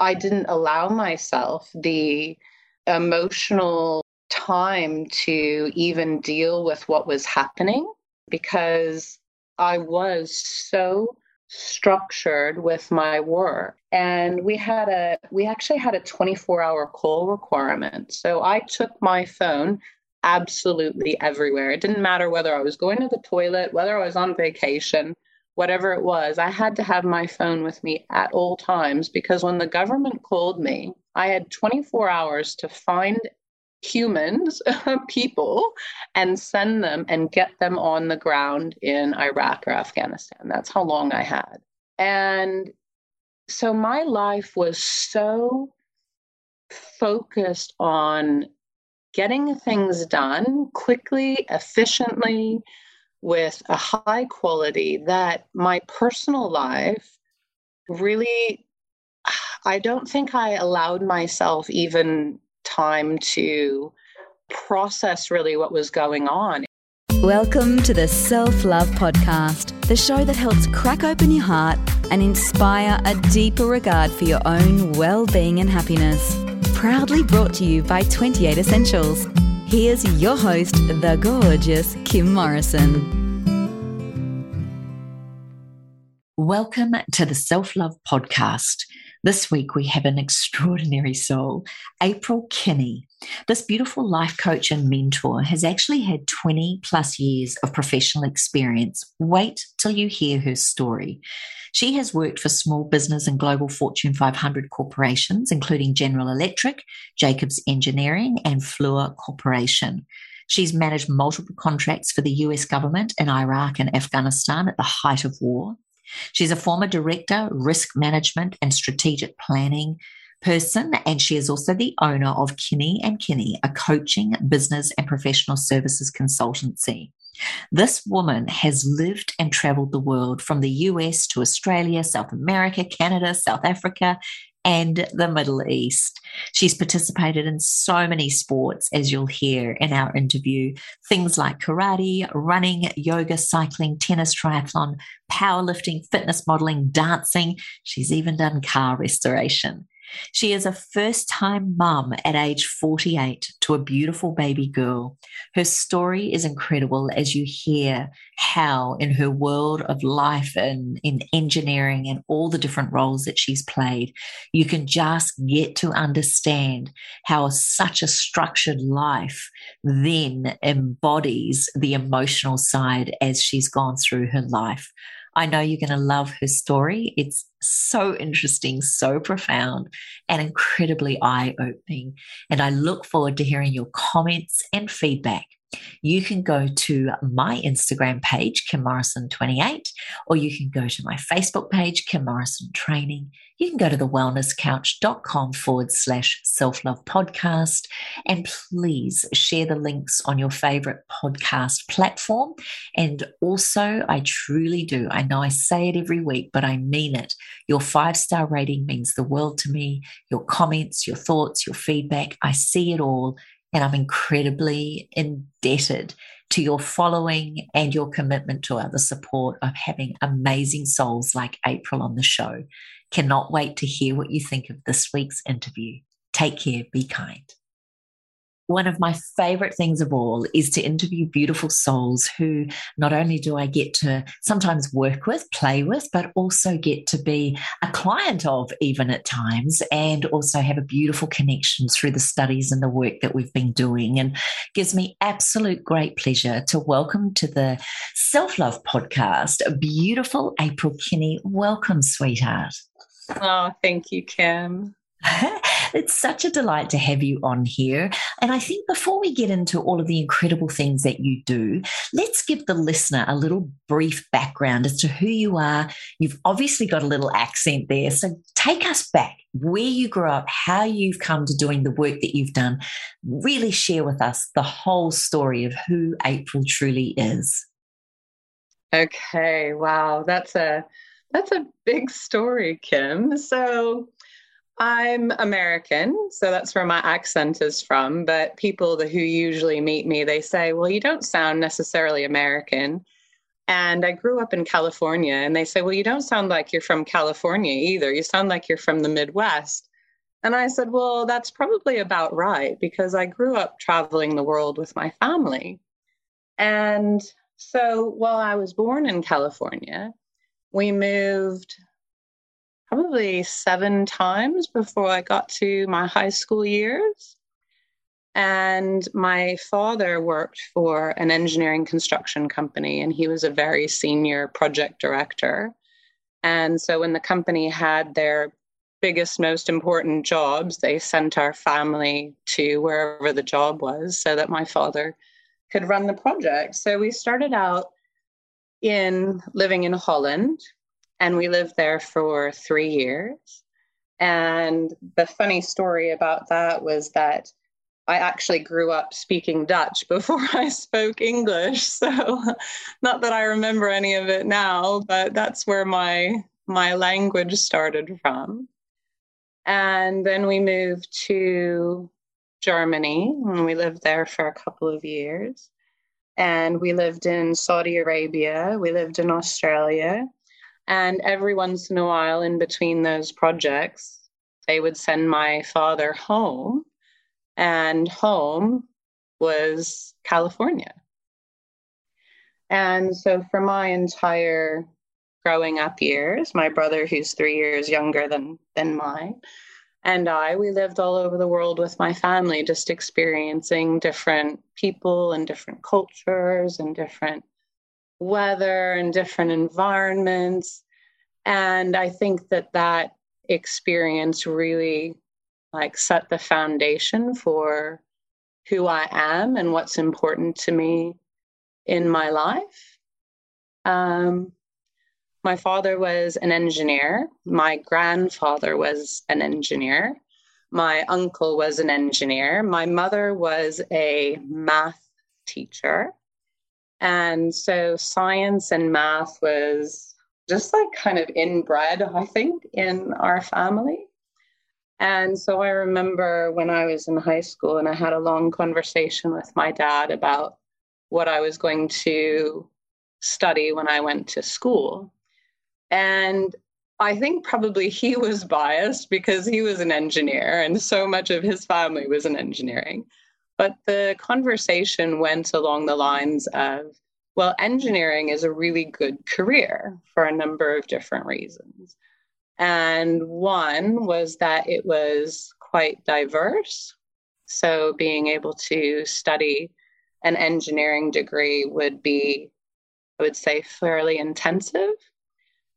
I didn't allow myself the emotional time to even deal with what was happening because I was so structured with my work. And we had a we actually had a 24 hour call requirement. So i took my phone absolutely everywhere. It didn't matter whether i was going to the toilet whether i was on vacation whatever it was i had to have my phone with me at all times because when the government called me i had 24 hours to find humans, people, and send them and get them on the ground in Iraq or Afghanistan. That's how long I had. And so my life was so focused on getting things done quickly, efficiently, with a high quality that my personal life really, I don't think I allowed myself even time to process really what was going on. Welcome to the Self Love Podcast, the show that helps crack open your heart and inspire a deeper regard for your own well being and happiness. Proudly brought to you by 28 Essentials. Here's your host, the gorgeous Kim Morrison. Welcome to the Self Love Podcast. This week, we have an extraordinary soul, April Kinney. This beautiful life coach and mentor has actually had 20 plus years of professional experience. Wait till you hear her story. She has worked for small business and global Fortune 500 corporations, including General Electric, Jacobs Engineering, and Fluor Corporation. She's managed multiple contracts for the US government in Iraq and Afghanistan at the height of war. She's a former director, risk management, and strategic planning person, and she is also the owner of Kinney and Kinney, a coaching, business, and professional services consultancy. This woman has lived and traveled the world from the US to Australia, South America, Canada, South Africa, and the Middle East. She's participated in so many sports, as you'll hear in our interview things like karate, running, yoga, cycling, tennis, triathlon, powerlifting, fitness modeling, dancing. She's even done car restoration. She is a first time mum at age 48 to a beautiful baby girl. Her story is incredible as you hear how, in her world of life and in engineering and all the different roles that she's played, you can just get to understand how such a structured life then embodies the emotional side as she's gone through her life. I know you're going to love her story. It's so interesting, so profound, and incredibly eye opening. And I look forward to hearing your comments and feedback you can go to my Instagram page, Kim Morrison28, or you can go to my Facebook page, Kim Morrison Training. You can go to thewellnesscouch.com forward slash self love podcast. And please share the links on your favorite podcast platform. And also, I truly do. I know I say it every week, but I mean it. Your five star rating means the world to me. Your comments, your thoughts, your feedback, I see it all and I'm incredibly indebted to your following and your commitment to other support of having amazing souls like April on the show. Cannot wait to hear what you think of this week's interview. Take care, be kind one of my favorite things of all is to interview beautiful souls who not only do I get to sometimes work with, play with, but also get to be a client of even at times and also have a beautiful connection through the studies and the work that we've been doing. And gives me absolute great pleasure to welcome to the Self Love podcast, a beautiful April Kinney. Welcome, sweetheart. Oh, thank you, Kim. it's such a delight to have you on here. And I think before we get into all of the incredible things that you do, let's give the listener a little brief background as to who you are. You've obviously got a little accent there. So take us back where you grew up, how you've come to doing the work that you've done. Really share with us the whole story of who April truly is. Okay, wow, that's a that's a big story, Kim. So I'm American, so that's where my accent is from. But people who usually meet me, they say, Well, you don't sound necessarily American. And I grew up in California, and they say, Well, you don't sound like you're from California either. You sound like you're from the Midwest. And I said, Well, that's probably about right because I grew up traveling the world with my family. And so while I was born in California, we moved probably seven times before I got to my high school years. And my father worked for an engineering construction company, and he was a very senior project director. And so when the company had their biggest, most important jobs, they sent our family to wherever the job was so that my father could run the project. So we started out in living in Holland and we lived there for three years. And the funny story about that was that I actually grew up speaking Dutch before I spoke English. So, not that I remember any of it now, but that's where my my language started from. And then we moved to Germany and we lived there for a couple of years. And we lived in Saudi Arabia, we lived in Australia. And every once in a while, in between those projects, they would send my father home. And home was California. And so for my entire growing up years, my brother, who's three years younger than, than mine, and I, we lived all over the world with my family, just experiencing different people and different cultures and different weather and different environments. And I think that that experience really like set the foundation for who I am and what's important to me in my life. Um, my father was an engineer. My grandfather was an engineer. My uncle was an engineer. My mother was a math teacher. And so science and math was just like kind of inbred, I think, in our family. And so I remember when I was in high school and I had a long conversation with my dad about what I was going to study when I went to school. And I think probably he was biased because he was an engineer and so much of his family was in engineering. But the conversation went along the lines of, well, engineering is a really good career for a number of different reasons. And one was that it was quite diverse. So being able to study an engineering degree would be, I would say, fairly intensive.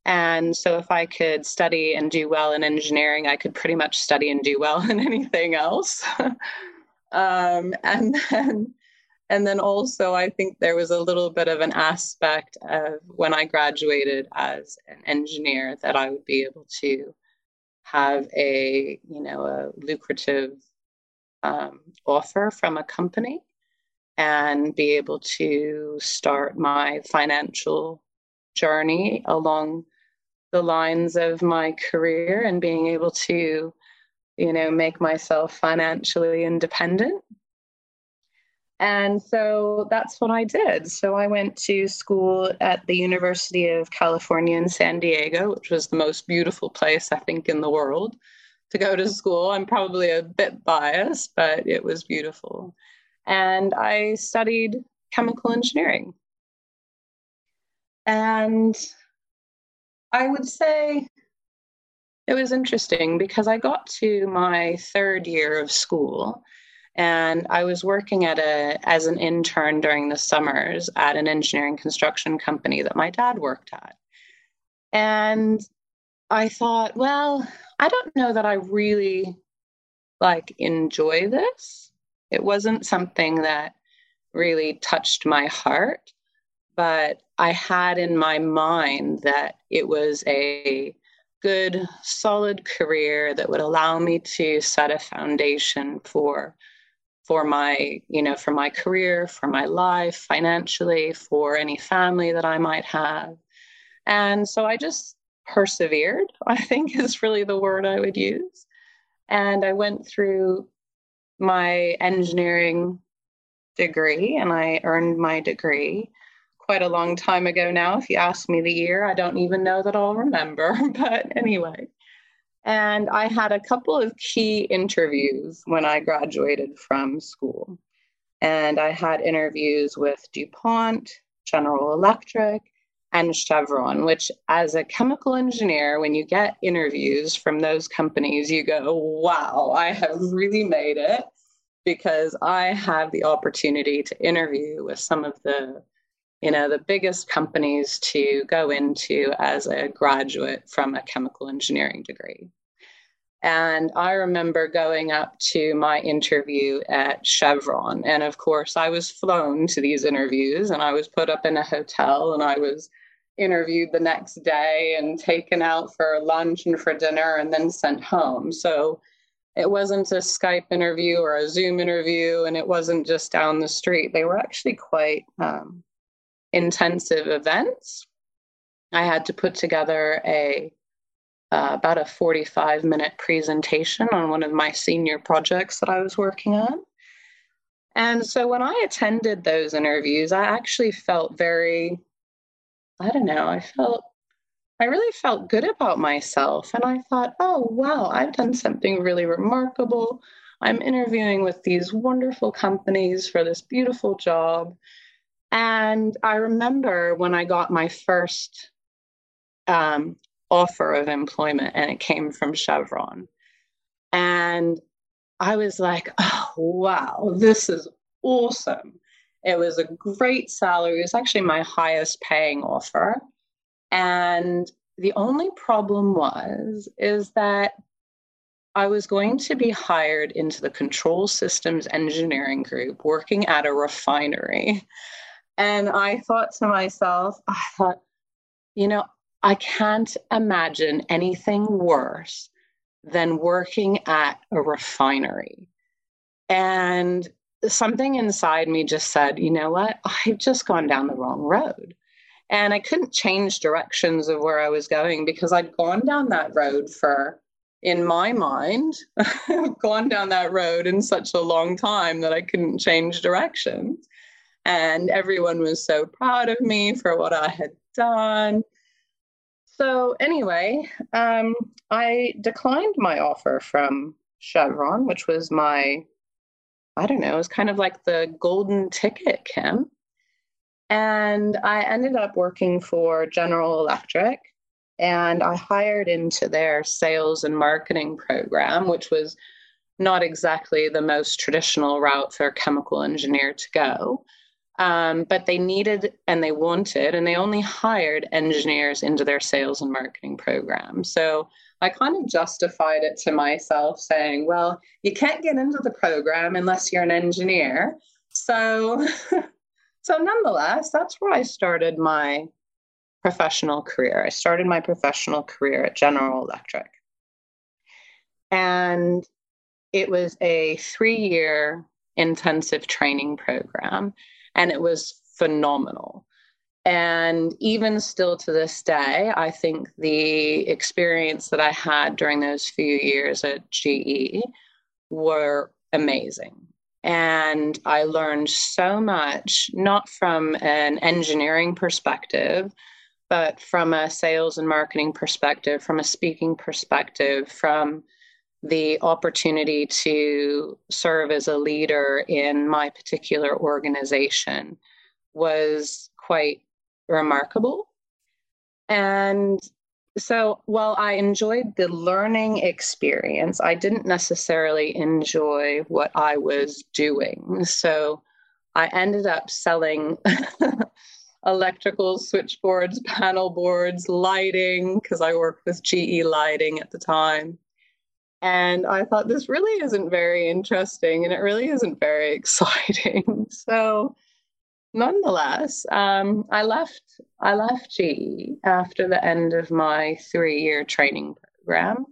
And so, if I could study and do well in engineering, I could pretty much study and do well in anything else. um, and then, and then also, I think there was a little bit of an aspect of when I graduated as an engineer that I would be able to have a, you know, a lucrative um, offer from a company and be able to start my financial journey along the lines of my career and being able to, you know, make myself financially independent. And so that's what I did. So I went to school at the University of California in San Diego, which was the most beautiful place, I think, in the world to go to school. I'm probably a bit biased, but it was beautiful. And I studied chemical engineering. And I would say it was interesting because I got to my third year of school and I was working at a as an intern during the summers at an engineering construction company that my dad worked at. And I thought, well, I don't know that I really like enjoy this. It wasn't something that really touched my heart but I had in my mind that it was a good, solid career that would allow me to set a foundation for for my you know for my career for my life financially for any family that i might have. And so i just persevered i think is really the word i would use. And i went through my engineering degree and i earned my degree quite a long time ago now. If you ask me the year, I don't even know that I'll remember. But anyway, And I had a couple of key interviews when I graduated from school. And I had interviews with DuPont, General Electric, and Chevron, which, as a chemical engineer, when you get interviews from those companies, you go, wow, I have really made it because I have the opportunity to interview with some of the you know the biggest companies to go into as a graduate from a chemical engineering degree and I remember going up to my interview at Chevron. And of course, I was flown to these interviews and I was put up in a hotel and I was interviewed the next day and taken out for lunch and for dinner and then sent home. So it wasn't a Skype interview or a Zoom interview, and it wasn't just down the street. They were actually quite um, intensive events. I had to put together a uh, about a 45 minute presentation on one of my senior projects that I was working on. And so when I attended those interviews, I actually felt very, I don't know, I felt I really felt good about myself. And I thought, oh, wow, I've done something really remarkable. I'm interviewing with these wonderful companies for this beautiful job. And I remember when I got my first um, offer of employment, and it came from Chevron. And I was like, oh, wow, this is awesome. It was a great salary. It was actually my highest paying offer. And the only problem was is that I was going to be hired into the control systems engineering group working at a refinery. And I thought to myself, I thought, you know, I can't imagine anything worse than working at a refinery. And something inside me just said, you know what? I've just gone down the wrong road. And I couldn't change directions of where I was going because I'd gone down that road for, in my mind, gone down that road in such a long time that I couldn't change directions. And everyone was so proud of me for what I had done. So, anyway, um, I declined my offer from Chevron, which was my, I don't know, it was kind of like the golden ticket, Kim. And I ended up working for General Electric and I hired into their sales and marketing program, which was not exactly the most traditional route for a chemical engineer to go. Um, but they needed and they wanted, and they only hired engineers into their sales and marketing program. So I kind of justified it to myself saying, well, you can't get into the program unless you're an engineer. So So, nonetheless, that's where I started my professional career. I started my professional career at General Electric. And it was a three year intensive training program, and it was phenomenal. And even still to this day, I think the experience that I had during those few years at GE were amazing. And I learned so much, not from an engineering perspective, but from a sales and marketing perspective, from a speaking perspective, from the opportunity to serve as a leader in my particular organization was quite remarkable. And so while I enjoyed the learning experience, I didn't necessarily enjoy what I was doing. So I ended up selling electrical switchboards, panel boards, lighting, because I worked with GE lighting at the time. And I thought this really isn't very interesting and it really isn't very exciting. so nonetheless, um, I left. I left GE after the end of my three-year training program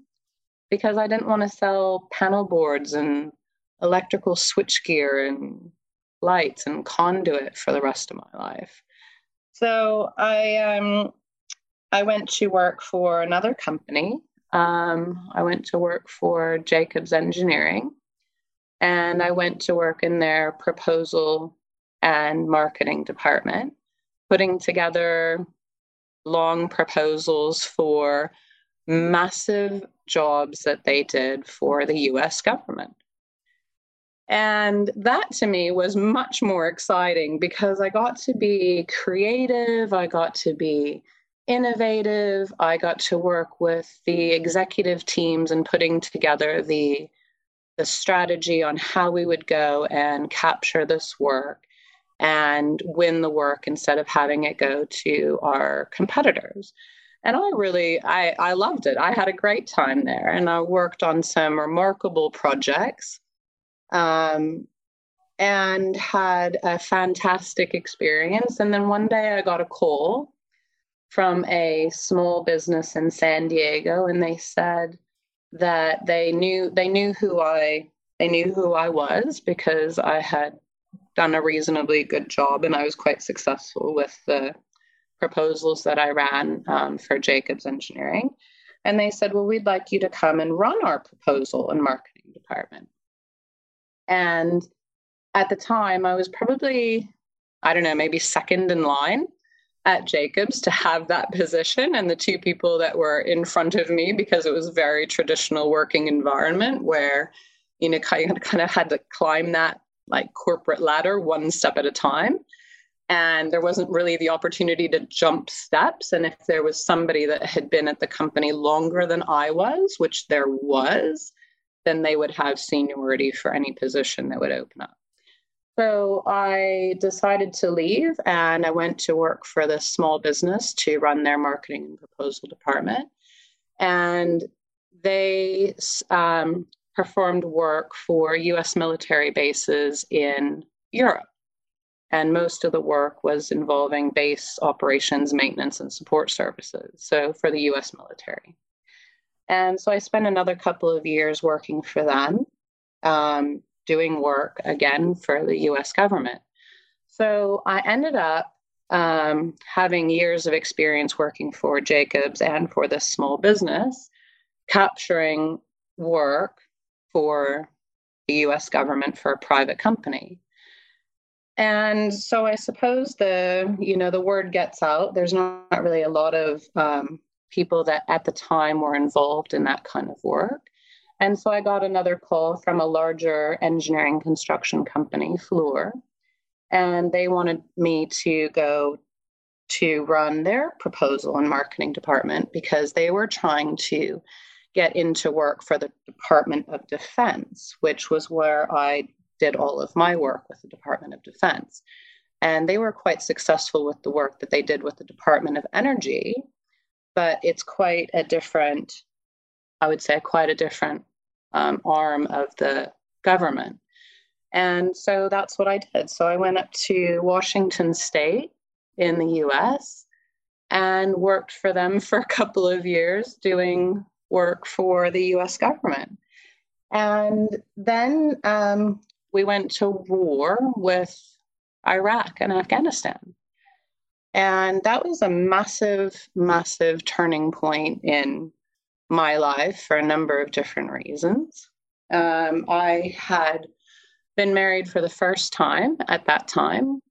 because I didn't want to sell panel boards and electrical switchgear and lights and conduit for the rest of my life. So I um, I went to work for another company. Um, I went to work for Jacobs Engineering, and I went to work in their proposal and marketing department, putting together long proposals for massive jobs that they did for the US government. And that to me was much more exciting because I got to be creative, I got to be innovative, I got to work with the executive teams and putting together the the strategy on how we would go and capture this work and win the work instead of having it go to our competitors. And I really I, I loved it. I had a great time there and I worked on some remarkable projects um, and had a fantastic experience. And then one day I got a call from a small business in San Diego, and they said that they knew they knew who I they knew who I was because I had done a reasonably good job and I was quite successful with the proposals that I ran um, for Jacobs Engineering. And they said, Well, we'd like you to come and run our proposal and marketing department. And at the time, I was probably, I don't know, maybe second in line at Jacobs to have that position. And the two people that were in front of me, because it was a very traditional working environment where, you know, kind of, kind of had to climb that like corporate ladder one step at a time. And there wasn't really the opportunity to jump steps. And if there was somebody that had been at the company longer than I was, which there was, then they would have seniority for any position that would open up. So I decided to leave and I went to work for this small business to run their marketing and proposal department. And they um, performed work for US military bases in Europe. And most of the work was involving base operations, maintenance, and support services. So for the US military. And so I spent another couple of years working for them, um, doing work again for the US government. So I ended up um, having years of experience working for Jacobs and for this small business, capturing work for the US government for a private company. And so I suppose the you know the word gets out. There's not really a lot of um, people that at the time were involved in that kind of work. And so I got another call from a larger engineering construction company, Fluor, and they wanted me to go to run their proposal and marketing department because they were trying to get into work for the Department of Defense, which was where I did all of my work with the Department of Defense. And they were quite successful with the work that they did with the Department of Energy, but it's quite a different, I would say, quite a different um, arm of the government. And so that's what I did. So I went up to Washington State in the US and worked for them for a couple of years doing work for the US government. And then um, we went to war with Iraq and Afghanistan. And that was a massive, massive turning point in my life for a number of different reasons. Um, I had been married for the first time at that time,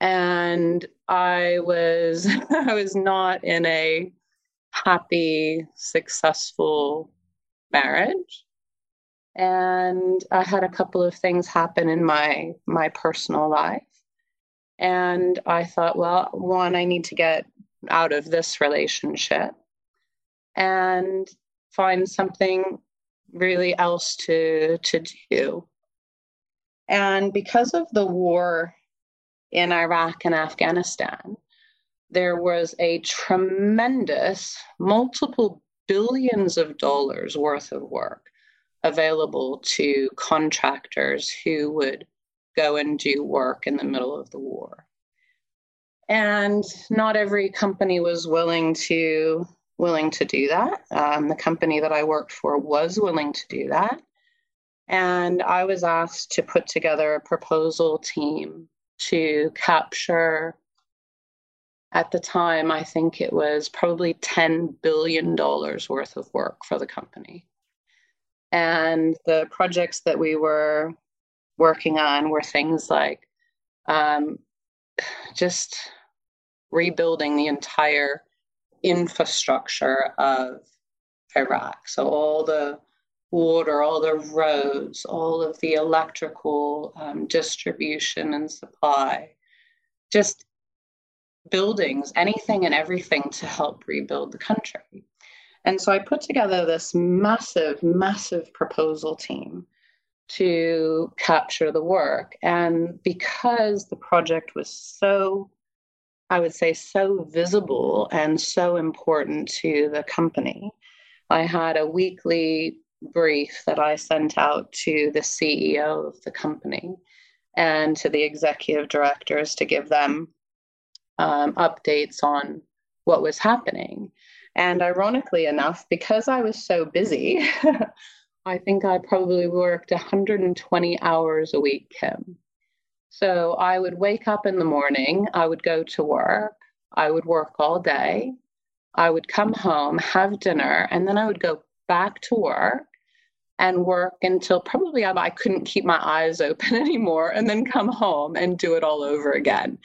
and I was I was not in a happy, successful marriage. And I had a couple of things happen in my my personal life and I thought, well, one, I need to get out of this relationship and find something really else to to do. And because of the war in Iraq and Afghanistan, there was a tremendous multiple billions of dollars worth of work available to contractors who would go and do work in the middle of the war. And not every company was willing to willing to do that. Um, the company that I worked for was willing to do that. And I was asked to put together a proposal team to capture, at the time, I think it was probably $10 billion worth of work for the company. And the projects that we were working on were things like um, just rebuilding the entire infrastructure of Iraq. So all the water, all the roads, all of the electrical um, distribution and supply, just buildings, anything and everything to help rebuild the country. And so I put together this massive, massive proposal team to capture the work. And because the project was so, I would say, so visible and so important to the company, I had a weekly brief that I sent out to the CEO of the company and to the executive directors to give them um, updates on what was happening. And ironically enough, because I was so busy, I think I probably worked 120 hours a week, Kim. So I would wake up in the morning, I would go to work, I would work all day, I would come home, have dinner, and then I would go back to work and work until probably I, I couldn't keep my eyes open anymore, and then come home and do it all over again.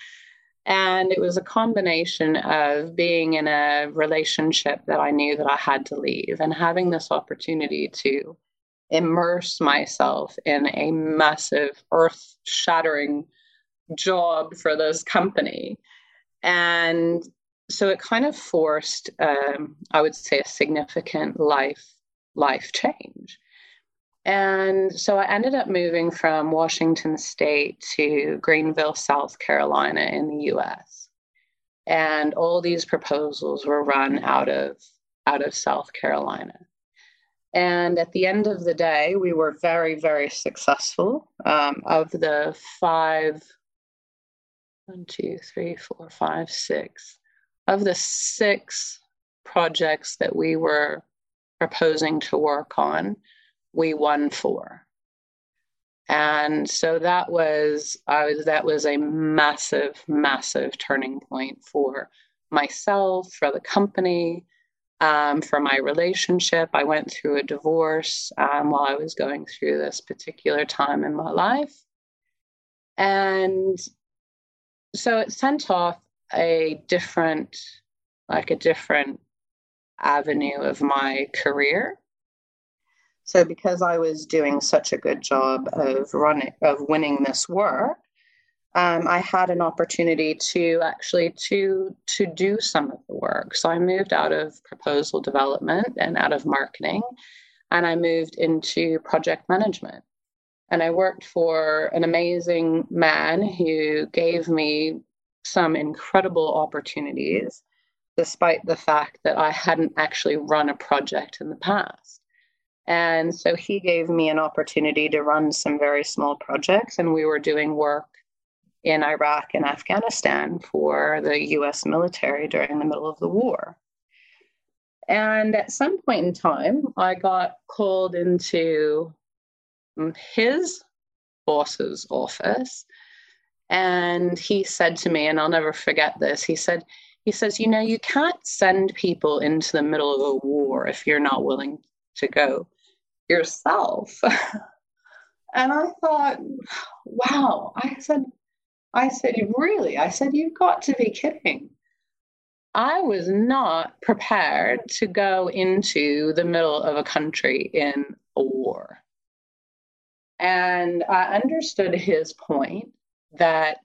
And it was a combination of being in a relationship that I knew that I had to leave and having this opportunity to immerse myself in a massive earth shattering job for this company. And so it kind of forced, um, I would say, a significant life life change. And so I ended up moving from Washington State to Greenville, South Carolina in the US. And all these proposals were run out of out of South Carolina. And at the end of the day, we were very, very successful. Um, of the five, one, two, three, four, five, six, of the six projects that we were proposing to work on, we won four. And so that was I was that was a massive, massive turning point for myself, for the company, um, for my relationship. I went through a divorce um, while I was going through this particular time in my life. And so it sent off a different, like a different avenue of my career. So because I was doing such a good job of running, of winning this work, um, I had an opportunity to actually to to do some of the work. So I moved out of proposal development and out of marketing, and I moved into project management. And I worked for an amazing man who gave me some incredible opportunities, despite the fact that I hadn't actually run a project in the past. And so he gave me an opportunity to run some very small projects, and we were doing work in Iraq and Afghanistan for the US military during the middle of the war. And at some point in time, I got called into his boss's office. And he said to me, and I'll never forget this, he said, he says, you know, you can't send people into the middle of a war if you're not willing to go yourself. and I thought, wow. I said, I said, Really? I said, You've got to be kidding. I was not prepared to go into the middle of a country in a war. And I understood his point that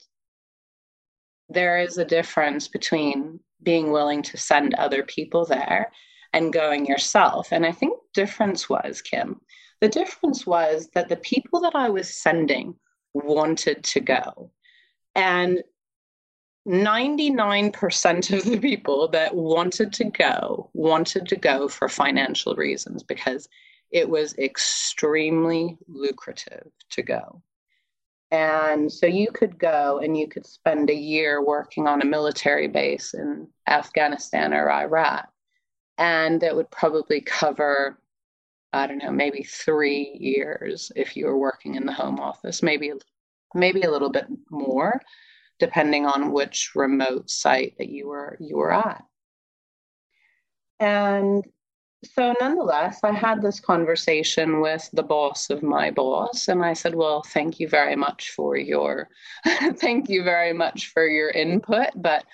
there is a difference between being willing to send other people there and going yourself. And I think the difference was, Kim, the difference was that the people that I was sending wanted to go. And 99% of the people that wanted to go wanted to go for financial reasons because it was extremely lucrative to go. And so you could go and you could spend a year working on a military base in Afghanistan or Iraq. And it would probably cover, I don't know, maybe three years if you were working in the home office, maybe maybe a little bit more, depending on which remote site that you were you were at. And so nonetheless, I had this conversation with the boss of my boss, and I said, "Well, thank you very much for your thank you very much for your input, but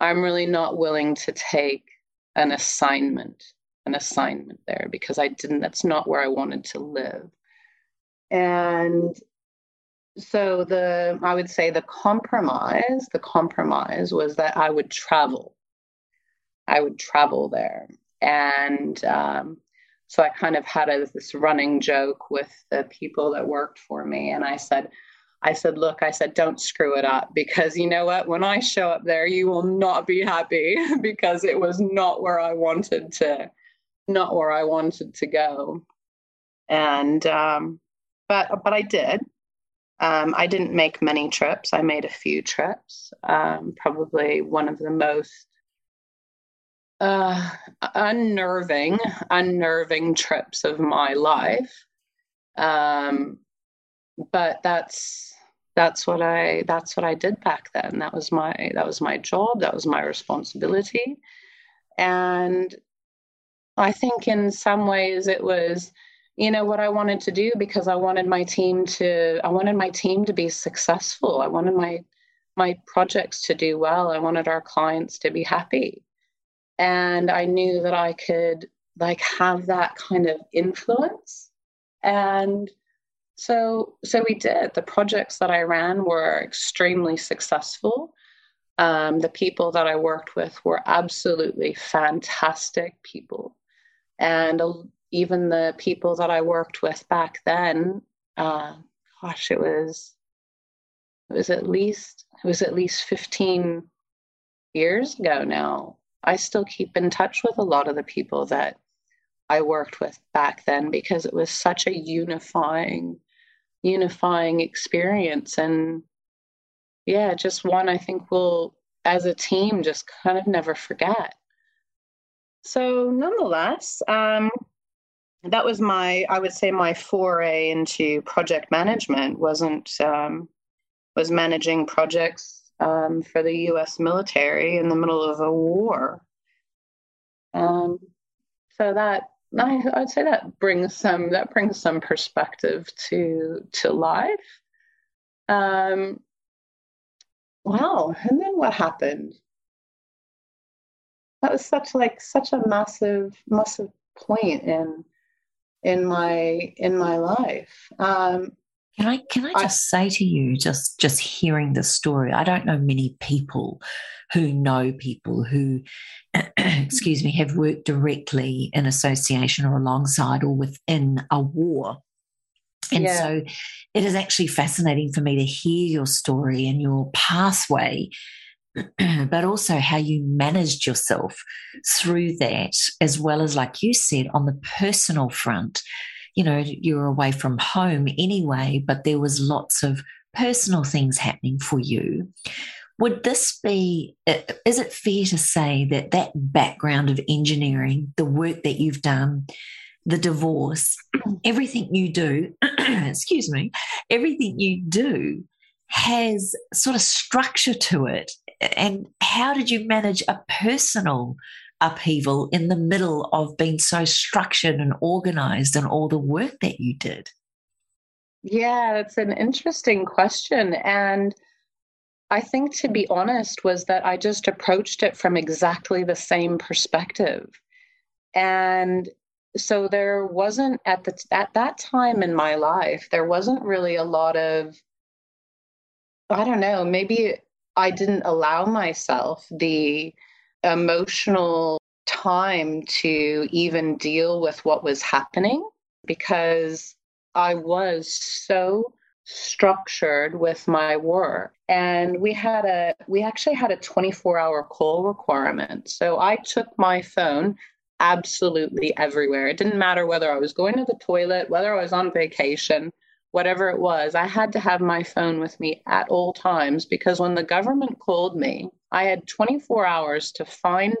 I'm really not willing to take an assignment an assignment there because I didn't, that's not where I wanted to live. And so the, I would say the compromise, the compromise was that I would travel. I would travel there. And um, so I kind of had a, this running joke with the people that worked for me. And I said, I said, look, I said, don't screw it up because you know what? When I show up there, you will not be happy because it was not where I wanted to, not where I wanted to go. And, um, but, but I did. Um, I didn't make many trips. I made a few trips. Um, probably one of the most uh, unnerving, unnerving trips of my life. Um, but that's that's what I that's what I did back then. That was my that was my job. That was my responsibility, and I think in some ways it was you know what I wanted to do because I wanted my team to I wanted my team to be successful. I wanted my my projects to do well. I wanted our clients to be happy. And I knew that I could like have that kind of influence and so, so we did. The projects that I ran were extremely successful. Um, the people that I worked with were absolutely fantastic people, and even the people that I worked with back then, uh, gosh, it was it was at least it was at least fifteen years ago now. I still keep in touch with a lot of the people that I worked with back then because it was such a unifying unifying experience and yeah just one i think we'll as a team just kind of never forget so nonetheless um, that was my i would say my foray into project management wasn't um, was managing projects um, for the us military in the middle of a war um, so that I, I'd say that brings some that brings some perspective to to life. Um, wow, and then what happened? That was such like such a massive massive point in in my in my life. Um, can I can I just I, say to you, just just hearing the story, I don't know many people who know people who, excuse me, have worked directly in association or alongside or within a war. And yeah. so it is actually fascinating for me to hear your story and your pathway, but also how you managed yourself through that, as well as, like you said, on the personal front you know, you were away from home anyway, but there was lots of personal things happening for you. Would this be, is it fair to say that that background of engineering, the work that you've done, the divorce, everything you do, excuse me, everything you do has sort of structure to it? And how did you manage a personal upheaval in the middle of being so structured and organized and all the work that you did? Yeah, that's an interesting question. And I think, to be honest, was that I just approached it from exactly the same perspective. And so there wasn't at the at that time in my life, there wasn't really a lot of I don't know, maybe I didn't allow myself the emotional time to even deal with what was happening because I was so structured with my work. And we had a we actually had a 24 hour call requirement. So i took my phone absolutely everywhere. It didn't matter whether i was going to the toilet whether i was on vacation whatever it was i had to have my phone with me at all times because when the government called me I had 24 hours to find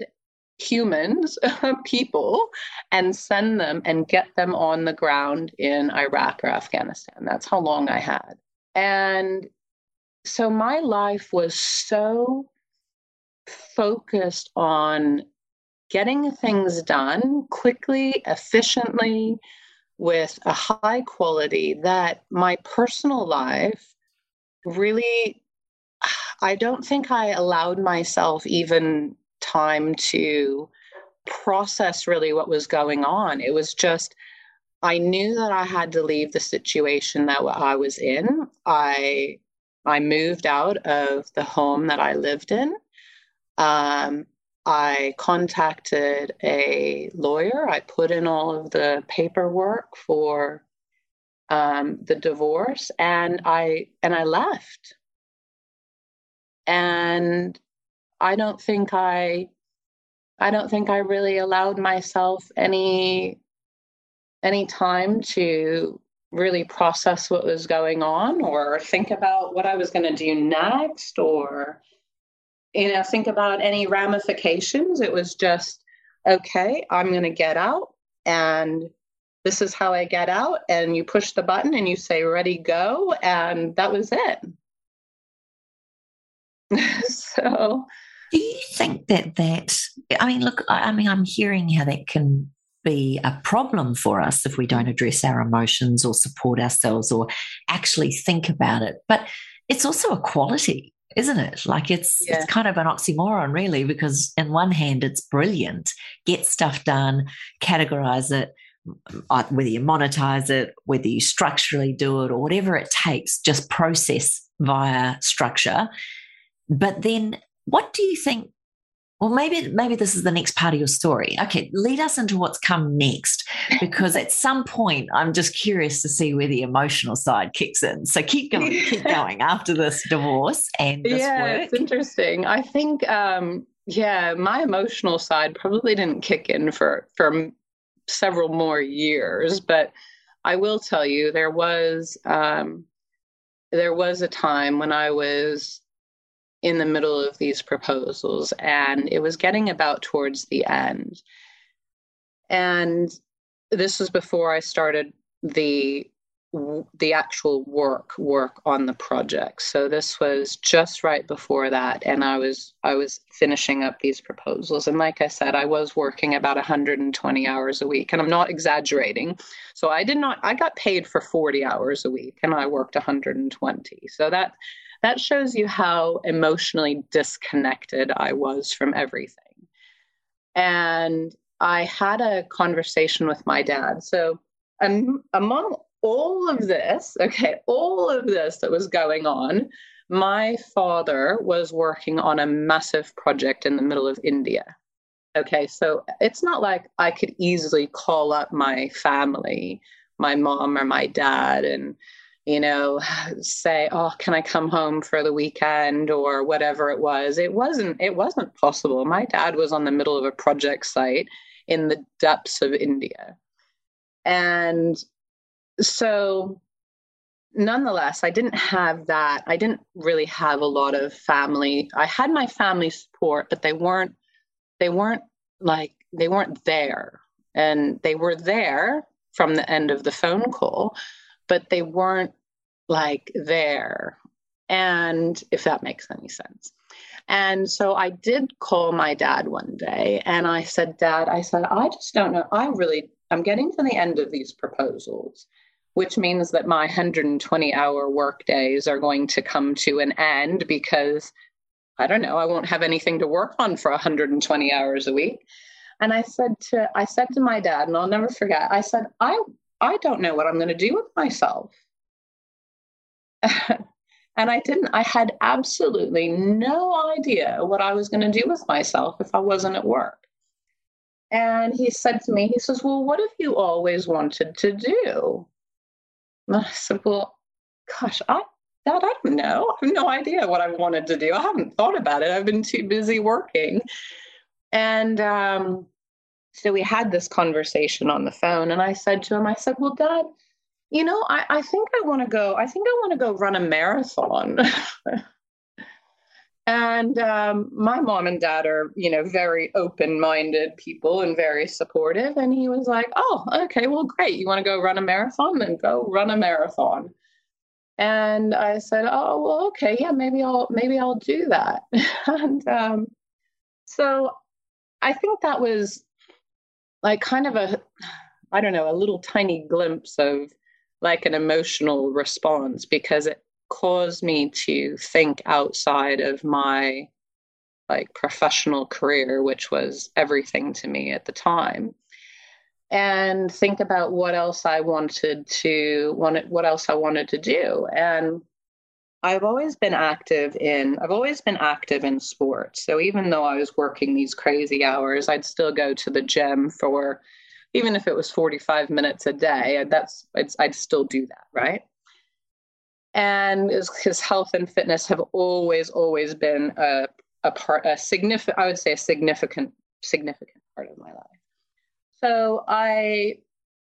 humans, people, and send them and get them on the ground in Iraq or Afghanistan. That's how long I had. And so my life was so focused on getting things done quickly, efficiently, with a high quality that my personal life really I don't think I allowed myself even time to process really what was going on. It was just, I knew that I had to leave the situation that I was in. I I moved out of the home that I lived in. Um, I contacted a lawyer. I put in all of the paperwork for um, the divorce, and I and I left. And I don't think I, I don't think I really allowed myself any any time to really process what was going on or think about what I was going to do next or you know think about any ramifications. It was just okay I'm going to get out and this is how I get out. And you push the button and you say ready go and that was it. So do you think that that i mean look i mean i'm hearing how that can be a problem for us if we don't address our emotions or support ourselves or actually think about it. But it's also a quality, isn't it? Like it's yeah. it's kind of an oxymoron, really, because in one hand it's brilliant, get stuff done, categorize it, uh, whether you monetize it, whether you structurally do it, or whatever it takes, just process via structure. But then, what do you think well maybe maybe this is the next part of your story. Okay lead us into what's come next because at some point i'm just curious to see where the emotional side kicks in. So keep going keep going after this divorce and this yeah work. it's interesting. I think um yeah my emotional side probably didn't kick in for for several more years but i will tell you there was um there was a time when i was in the middle of these proposals, and it was getting about towards the end. And this was before I started the the actual work work on the project. So this was just right before that and i was i was finishing up these proposals. And like i said i was working about 120 hours a week and i'm not exaggerating. So i did not i got paid for 40 hours a week and i worked 120 so that that shows you how emotionally disconnected I was from everything. And I had a conversation with my dad. So, um, among all of this, okay, all of this that was going on, my father was working on a massive project in the middle of India. Okay, so it's not like I could easily call up my family, my mom or my dad, and you know, say, "Oh, can I come home for the weekend?" or whatever it was. It wasn't. It wasn't possible. My dad was on the middle of a project site in the depths of India, and so nonetheless i didn't have that i didn't really have a lot of family i had my family support but they weren't they weren't like they weren't there and they were there from the end of the phone call but they weren't like there. And if that makes any sense. And so I did call my dad one day and I said, Dad, I said, I just don't know. I really, I'm getting to the end of these proposals, which means that my 120 hour work days are going to come to an end because I don't know, I won't have anything to work on for 120 hours a week. And I said to I said to my dad, and I'll never forget, I said, I I don't know what I'm going to do with myself. and I didn't, I had absolutely no idea what I was going to do with myself if I wasn't at work. And he said to me, he says, Well, what have you always wanted to do? And I said, Well, gosh, I, Dad, I don't know. I have no idea what I wanted to do. I haven't thought about it. I've been too busy working. And um, so we had this conversation on the phone, and I said to him, I said, Well, Dad, you know, I, I think I want to go, I think I want to go run a marathon. and um, my mom and dad are, you know, very open minded people and very supportive. And he was like, Oh, okay, well, great. You want to go run a marathon? Then go run a marathon. And I said, Oh, well, okay, yeah, maybe I'll maybe I'll do that. and um, so I think that was like kind of a I don't know, a little tiny glimpse of like an emotional response because it caused me to think outside of my like professional career, which was everything to me at the time. And think about what else I wanted to wanted what else I wanted to do. And I've always been active in I've always been active in sports. So even though I was working these crazy hours, I'd still go to the gym for even if it was 45 minutes a day. That's I'd, I'd still do that, right? And his, his health and fitness have always always been a a part a significant I would say a significant significant part of my life. So I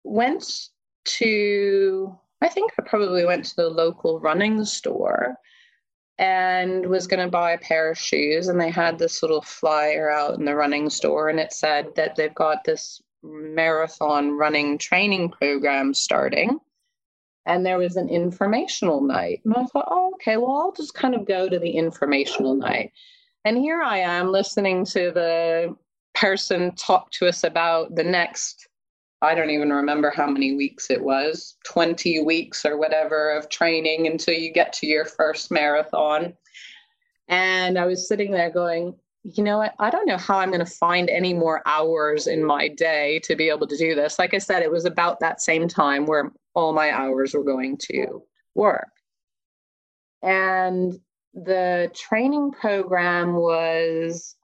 went to I think I probably went to the local running store and was going to buy a pair of shoes. And they had this little flyer out in the running store, and it said that they've got this marathon running training program starting. And there was an informational night. And I thought, oh, okay, well, I'll just kind of go to the informational night. And here I am listening to the person talk to us about the next I don't even remember how many weeks it was 20 weeks or whatever of training until you get to your first marathon. And I was sitting there going, you know what? I don't know how I'm going to find any more hours in my day to be able to do this. Like I said, it was about that same time where all my hours were going to work. And the training program was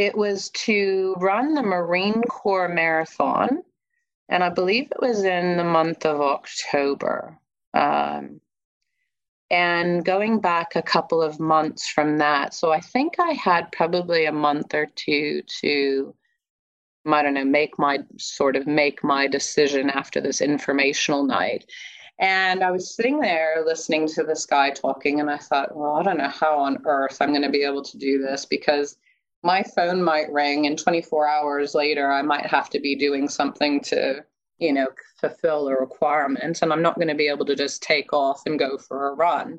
it was to run the Marine Corps Marathon, and I believe it was in the month of October. Um, and going back a couple of months from that, so I think I had probably a month or two to, I don't know, make my sort of make my decision after this informational night. And I was sitting there listening to this guy talking, and I thought, well, I don't know how on earth I'm going to be able to do this because my phone might ring and 24 hours later i might have to be doing something to you know fulfill a requirement and i'm not going to be able to just take off and go for a run.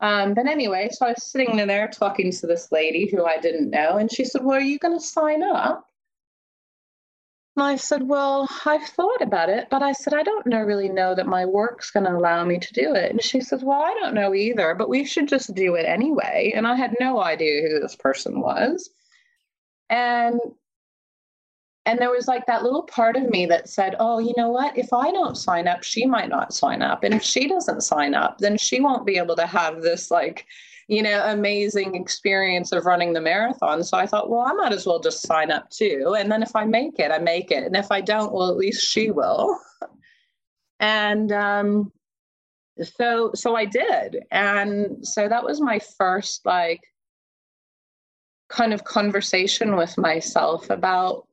Um, but anyway so i was sitting there talking to this lady who i didn't know and she said well are you going to sign up and I said, Well, I've thought about it, but I said, I don't know, really know that my work's going to allow me to do it. And she said, Well, I don't know either, but we should just do it anyway. And I had no idea who this person was. And and there was like that little part of me that said, Oh, you know what? If I don't sign up, she might not sign up. And if she doesn't sign up, then she won't be able to have this like you know, amazing experience of running the marathon. So I thought, well, I might as well just sign up too. And then if I make it, I make it. And if I don't, well, at least she will. and um, so so I did. And so that was my first like kind of conversation with myself about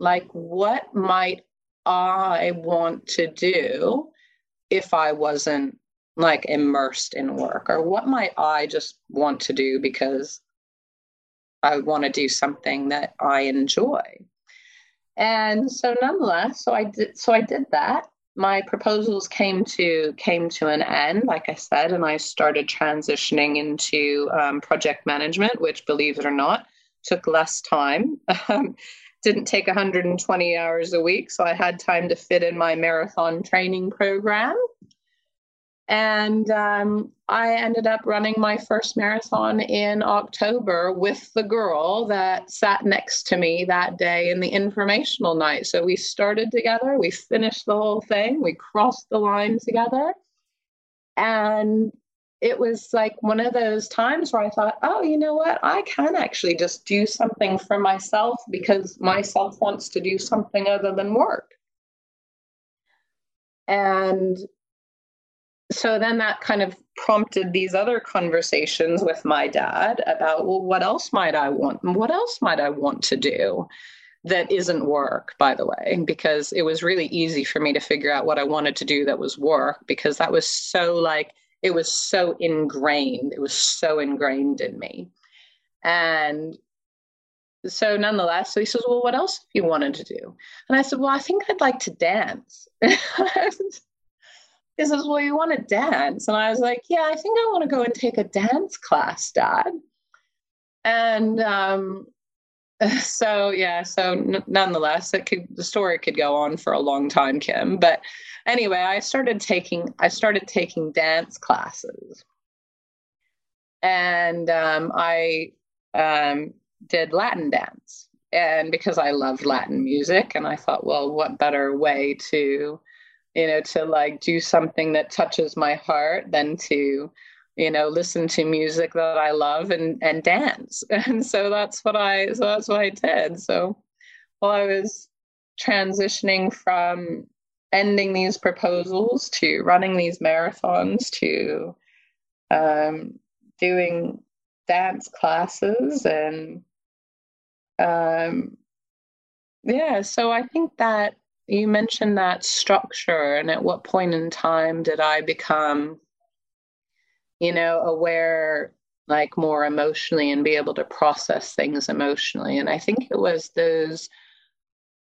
like what might I want to do if I wasn't like immersed in work or what might i just want to do because i want to do something that i enjoy? And so nonetheless so i did so i did that. My proposals came to came to an end like i said and i started transitioning into um, project management which believe it or not took less time. Um, didn't take 120 hours a week so i had time to fit in my marathon training program and um, I ended up running my first marathon in October with the girl that sat next to me that day in the informational night. So we started together, we finished the whole thing, we crossed the line together. And it was like one of those times where I thought, oh, you know what? I can actually just do something for myself because myself wants to do something other than work. And so then that kind of prompted these other conversations with my dad about well what else might i want what else might i want to do that isn't work by the way? Because it was really easy for me to figure out what i wanted to do that was work because that was so like it was so ingrained it was so ingrained in me. And so nonetheless so he says well what else you wanted to do? And i said well i think i'd like to dance he says, Well, you want to dance? And I was like, Yeah, I think I want to go and take a dance class, Dad. And um, so, yeah, so n- nonetheless, it could, the story could go on for a long time, Kim. But anyway, I started taking, I started taking dance classes. and um, I um, did Latin dance. And because I loved Latin music, and I thought, well, what better way to, you know, to like do something that touches my heart than to, you know, listen to music that I love and and dance. And so that's what I so that's what I did. So while I was transitioning from ending these proposals to running these marathons to um, doing dance classes and um, yeah so i think that you mentioned that structure and at what point in time did i become you know aware like more emotionally and be able to process things emotionally and i think it was those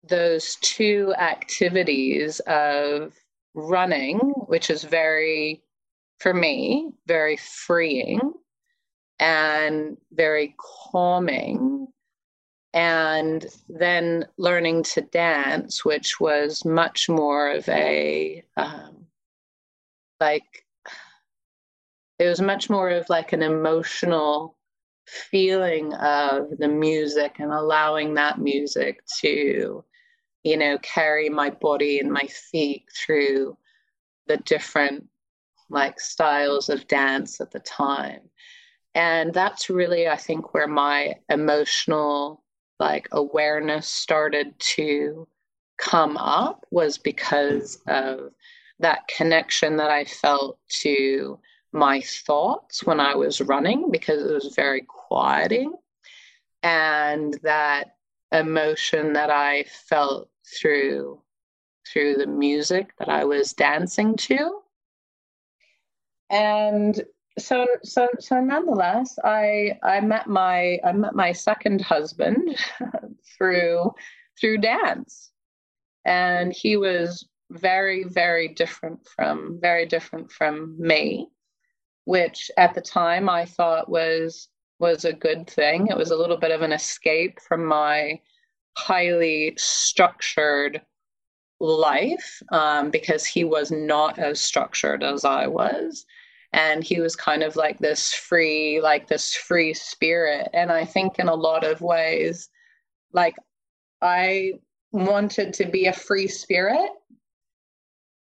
those two activities of running which is very for me very freeing and very calming. And then learning to dance, which was much more of a um, like, it was much more of like an emotional feeling of the music and allowing that music to, you know, carry my body and my feet through the different like styles of dance at the time. And that's really i think where my emotional like awareness started to come up was because of that connection that i felt to my thoughts when i was running because it was very quieting. And that emotion that i felt through through the music that i was dancing to. And so so so nonetheless i i met my i met my second husband through through dance. And he was very very different from very different from me which at the time i thought was was a good thing. It was a little bit of an escape from my highly structured life um, because he was not as structured as i was and he was kind of like this free like this free spirit. And i think in a lot of ways like i wanted to be a free spirit.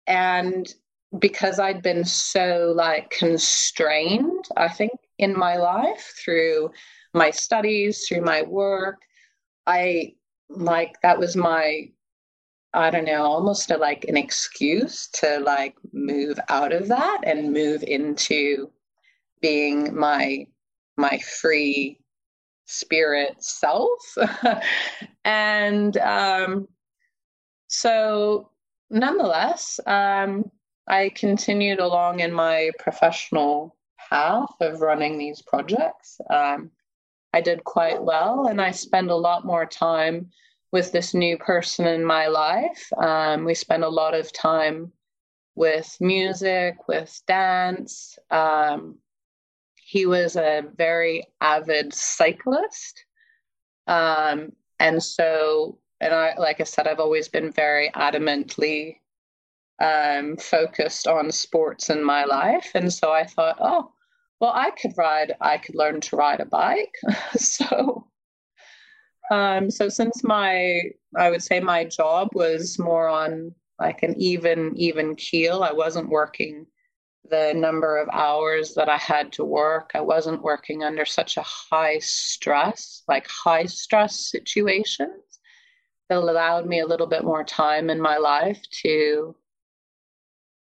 And because i'd been so like constrained i think in my life through my studies through my work i like that was my I don't know, almost a, like an excuse to like move out of that and move into being my my free spirit self. and um, so, nonetheless, um, I continued along in my professional path of running these projects. Um, I did quite well, and I spend a lot more time with this new person in my life. Um, we spent a lot of time with music, with dance. Um, he was a very avid cyclist. Um, and so, and I, like I said, I've always been very adamantly um, focused on sports in my life. And so I thought, oh, well, I could ride, I could learn to ride a bike. so um, so since my, I would say my job was more on like an even, even keel, I wasn't working the number of hours that I had to work. I wasn't working under such a high stress, like high stress situations that allowed me a little bit more time in my life to,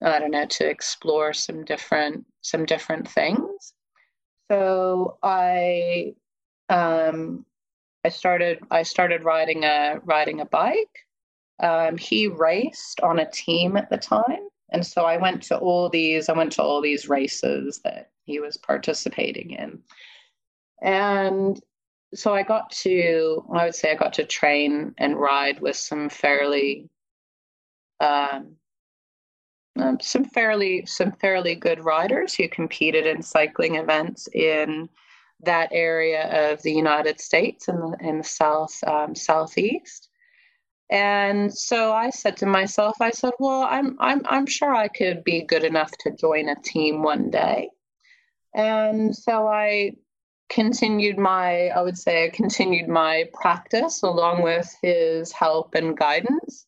I don't know, to explore some different, some different things. So I, um, I started I started riding a riding a bike. Um, he raced on a team at the time, and so I went to all these I went to all these races that he was participating in, and so I got to I would say I got to train and ride with some fairly um, um, some fairly some fairly good riders who competed in cycling events in that area of the United States in the in the south um, southeast. And so I said to myself, I said, well, I'm I'm I'm sure I could be good enough to join a team one day. And so I continued my, I would say, I continued my practice along with his help and guidance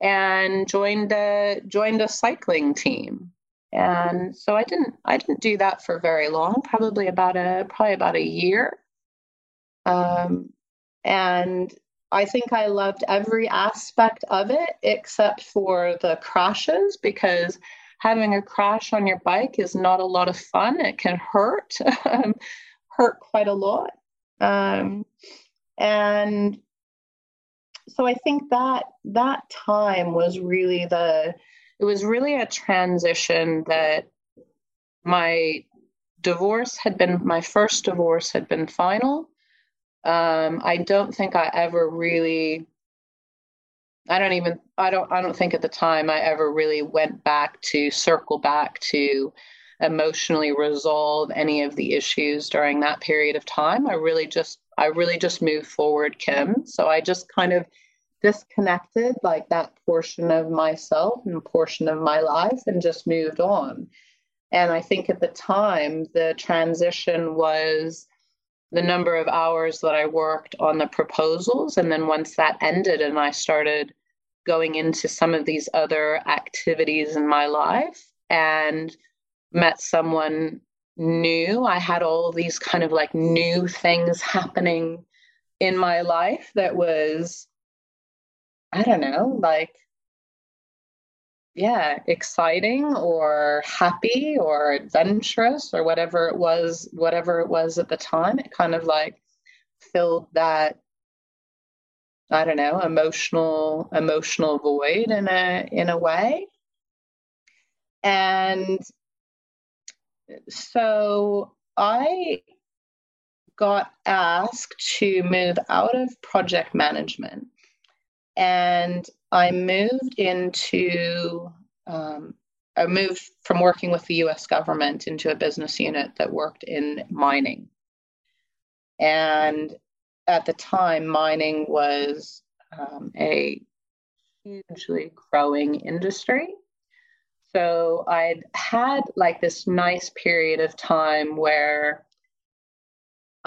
and joined a joined a cycling team. And so I didn't I didn't do that for very long, probably about a probably about a year. Um, and I think I loved every aspect of it except for the crashes because having a crash on your bike is not a lot of fun. It can hurt, um, hurt quite a lot. Um, and so I think that that time was really the it was really a transition that my divorce had been my first divorce had been final. Um, I don't think I ever really I don't even I don't I don't think at the time I ever really went back to circle back to emotionally resolve any of the issues during that period of time. I really just I really just moved forward, Kim. So I just kind of disconnected like that portion of myself and portion of my life and just moved on. And I think at the time the transition was the number of hours that I worked on the proposals. And then once that ended and I started going into some of these other activities in my life and met someone new, I had all these kind of like new things happening in my life that was, I don't know, like yeah, exciting or happy or adventurous or whatever it was, whatever it was at the time. It kind of like filled that I don't know, emotional emotional void in a in a way. And so I got asked to move out of project management and I moved into, um, I moved from working with the US government into a business unit that worked in mining. And at the time, mining was um, a hugely growing industry. So I'd had like this nice period of time where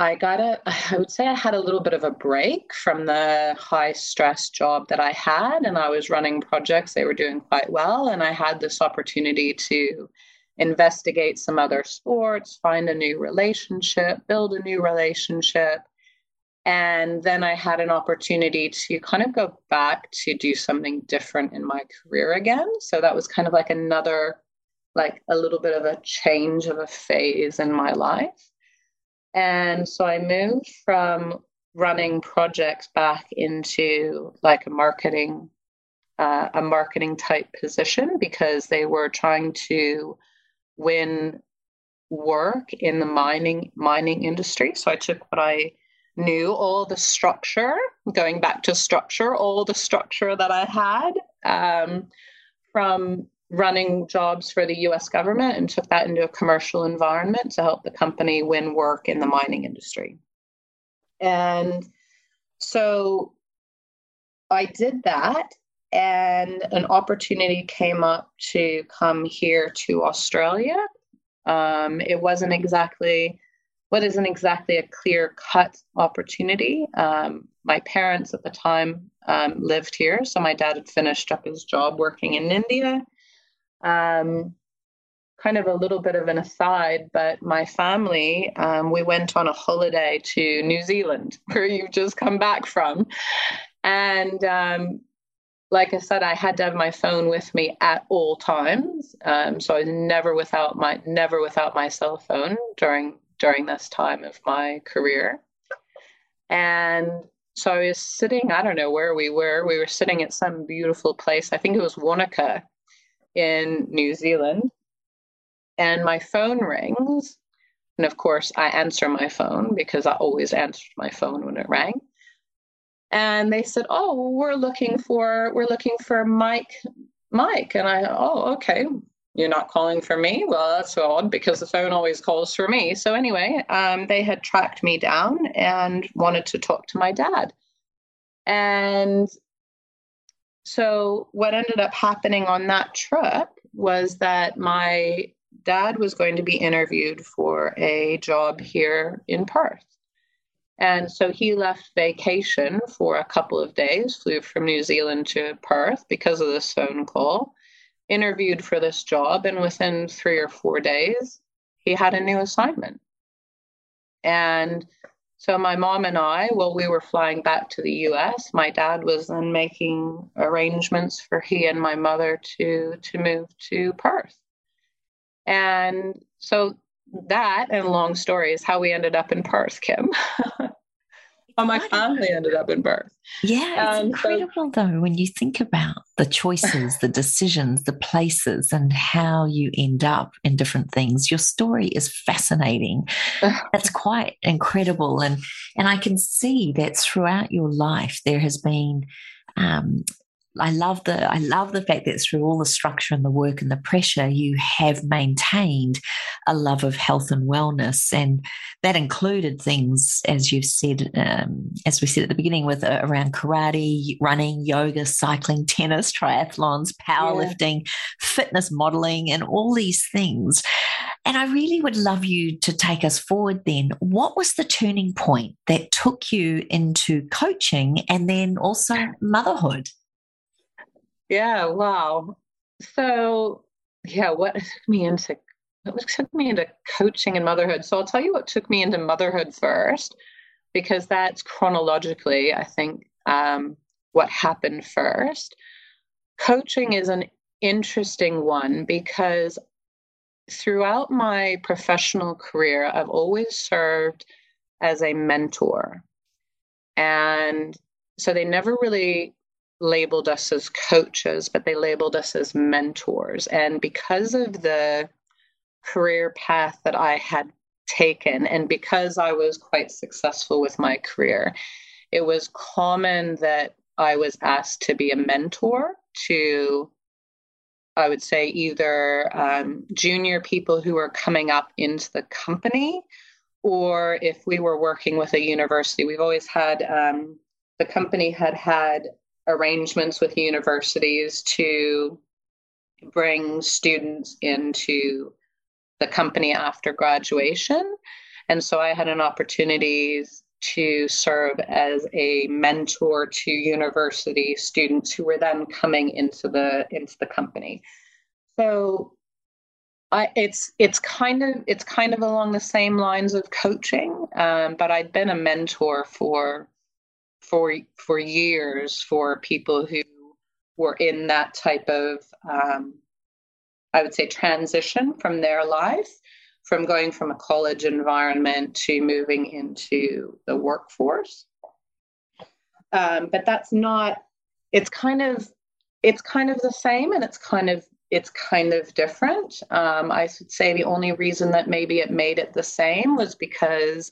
I got a, I would say I had a little bit of a break from the high stress job that I had, and I was running projects. They were doing quite well, and I had this opportunity to investigate some other sports, find a new relationship, build a new relationship. And then I had an opportunity to kind of go back to do something different in my career again. So that was kind of like another, like a little bit of a change of a phase in my life. And so I moved from running projects back into like a marketing uh, a marketing type position because they were trying to win work in the mining mining industry. So I took what I knew, all the structure, going back to structure, all the structure that I had um, from running jobs for the US government and took that into a commercial environment to help the company win work in the mining industry. And so I did that, and an opportunity came up to come here to Australia. Um, it wasn't exactly what isn't exactly a clear cut opportunity. Um, my parents at the time um, lived here, so my dad had finished up his job working in India um, kind of a little bit of an aside, but my family, um, we went on a holiday to New Zealand, where you've just come back from. And um, like I said, I had to have my phone with me at all times. Um, so I was never without my never without my cell phone during during this time of my career. And so I was sitting, I don't know where we were. We were sitting at some beautiful place. I think it was Wanaka in New Zealand, and my phone rings. And of course, I answer my phone because I always answered my phone when it rang. And they said, "Oh, we're looking for we're looking for Mike, Mike." And I, "Oh, okay. You're not calling for me? Well, that's odd because the phone always calls for me." So anyway, um, they had tracked me down and wanted to talk to my dad. And so what ended up happening on that trip was that my dad was going to be interviewed for a job here in Perth. And so he left vacation for a couple of days, flew from New Zealand to Perth because of this phone call, interviewed for this job, and within three or four days, he had a new assignment. And so my mom and I, while we were flying back to the US, my dad was then making arrangements for he and my mother to to move to Perth. And so that and long story is how we ended up in Perth, Kim. how my family ended up in Perth. Yeah, it's um, incredible so, though when you think about the choices, the decisions, the places, and how you end up in different things. Your story is fascinating. It's quite incredible, and and I can see that throughout your life there has been um, I love the I love the fact that through all the structure and the work and the pressure, you have maintained a love of health and wellness, and that included things as you've said, um, as we said at the beginning, with uh, around karate, running, yoga, cycling, tennis, triathlons, powerlifting, yeah. fitness modeling, and all these things. And I really would love you to take us forward. Then, what was the turning point that took you into coaching and then also motherhood? Yeah, wow. So, yeah, what took me into what took me into coaching and motherhood? So I'll tell you what took me into motherhood first, because that's chronologically, I think, um, what happened first. Coaching is an interesting one because throughout my professional career, I've always served as a mentor. And so they never really labeled us as coaches, but they labeled us as mentors. And because of the career path that I had taken, and because I was quite successful with my career, it was common that I was asked to be a mentor to, I would say, either um, junior people who were coming up into the company, or if we were working with a university, we've always had. Um, the company had had arrangements with universities to bring students into the company after graduation. And so I had an opportunity to serve as a mentor to university students who were then coming into the into the company. So I, it's it's kind of it's kind of along the same lines of coaching, um, but I'd been a mentor for for for years for people who were in that type of um, I would say transition from their life, from going from a college environment to moving into the workforce. Um, but that's not. It's kind of it's kind of the same, and it's kind of it's kind of different. Um, I would say the only reason that maybe it made it the same was because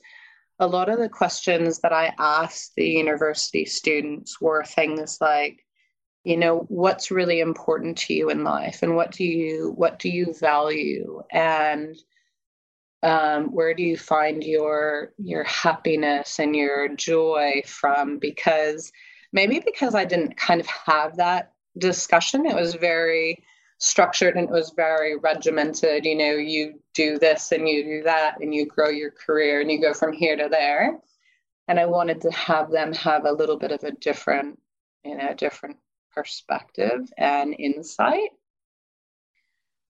a lot of the questions that I asked the university students were things like, you know, what's really important to you in life, and what do you what do you value, and um, where do you find your your happiness and your joy from? Because maybe because I didn't kind of have that discussion, it was very structured and it was very regimented. You know, you do this and you do that and you grow your career and you go from here to there. And I wanted to have them have a little bit of a different, you know, different perspective and insight.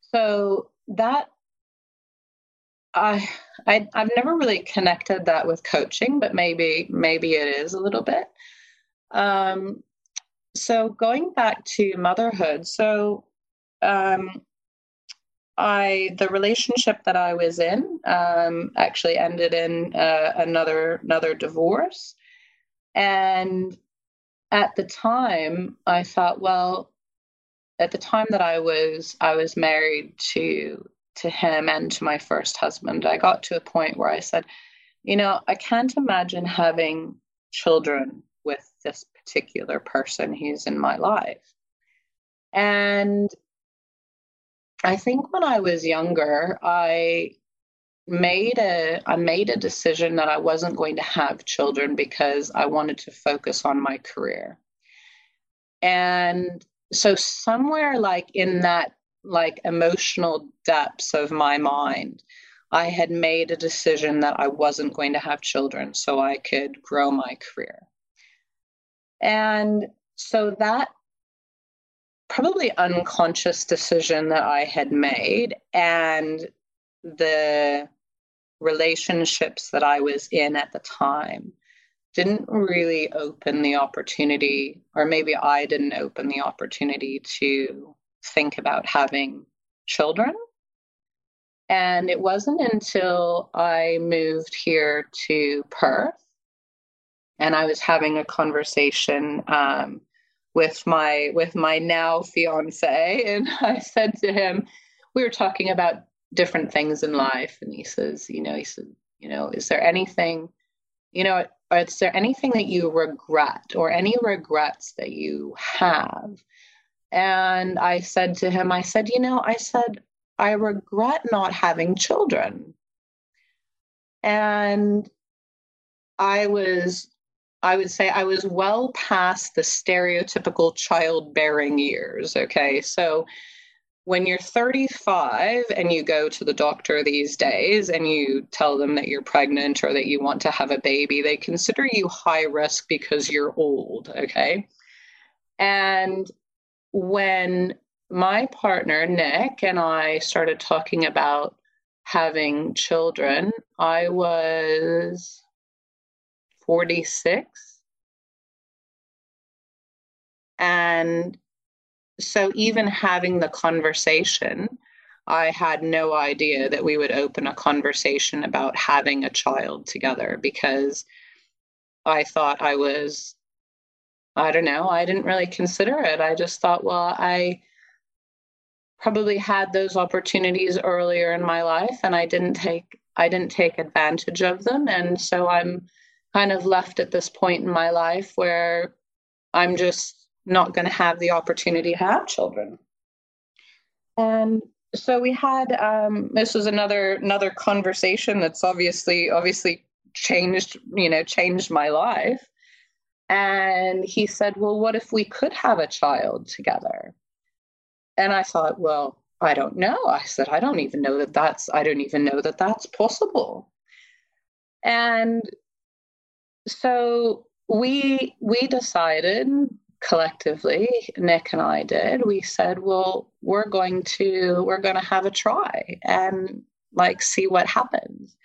So that I, I I've never really connected that with coaching, but maybe maybe it is a little bit. Um, so going back to motherhood, so um, I the relationship that I was in um, actually ended in uh, another another divorce, and at the time I thought, well, at the time that I was I was married to to him and to my first husband, I got to a point where I said, you know, I can't imagine having children with this particular person who's in my life. And I think when I was younger, I made a I made a decision that I wasn't going to have children because I wanted to focus on my career. And so somewhere like in that like emotional depths of my mind, I had made a decision that I wasn't going to have children so I could grow my career. And so that probably unconscious decision that I had made and the relationships that I was in at the time didn't really open the opportunity, or maybe I didn't open the opportunity to think about having children. And it wasn't until I moved here to Perth and I was having a conversation um, with my with my now fiance, and I said to him, we were talking about different things in life, and he says, you know, he said, you know, is there anything, you know, is there anything that you regret or any regrets that you have? And I said to him, I said, you know, I said, I regret not having children. And I was I would say I was well past the stereotypical childbearing years. Okay. So when you're 35 and you go to the doctor these days and you tell them that you're pregnant or that you want to have a baby, they consider you high risk because you're old. Okay. And when my partner, Nick, and I started talking about having children, I was 46. And so, even having the conversation, I had no idea that we would open a conversation about having a child together because I thought I was, I don't know, I didn't really consider it. I just thought, well, I probably had those opportunities earlier in my life and I didn't take I didn't take advantage of them and so I'm kind of left at this point in my life where I'm just not going to have the opportunity to have children. And so we had um, this was another another conversation that's obviously obviously changed you know changed my life. And he said, "Well, what if we could have a child together?" And I thought, "Well, I don't know." I said, "I don't even know that that's I don't even know that that's possible." And so we we decided collectively nick and i did we said well we're going to we're going to have a try and like see what happens.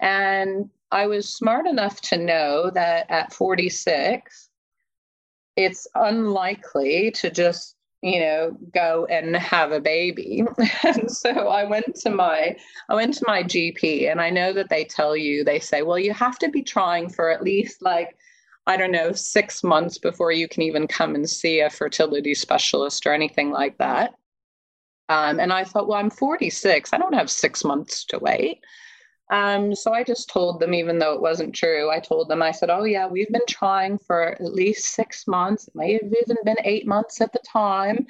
And i was smart enough to know that at 46 it's unlikely to just you know go and have a baby. And so i went to my i went to my gp and i know that they tell you they say well you have to be trying for at least like i don't know 6 months before you can even come and see a fertility specialist or anything like that. Um, and i thought well i'm 46 i don't have 6 months to wait um, so I just told them, even though it wasn't true, I told them, I said, Oh, yeah, we've been trying for at least six months. It may have even been eight months at the time.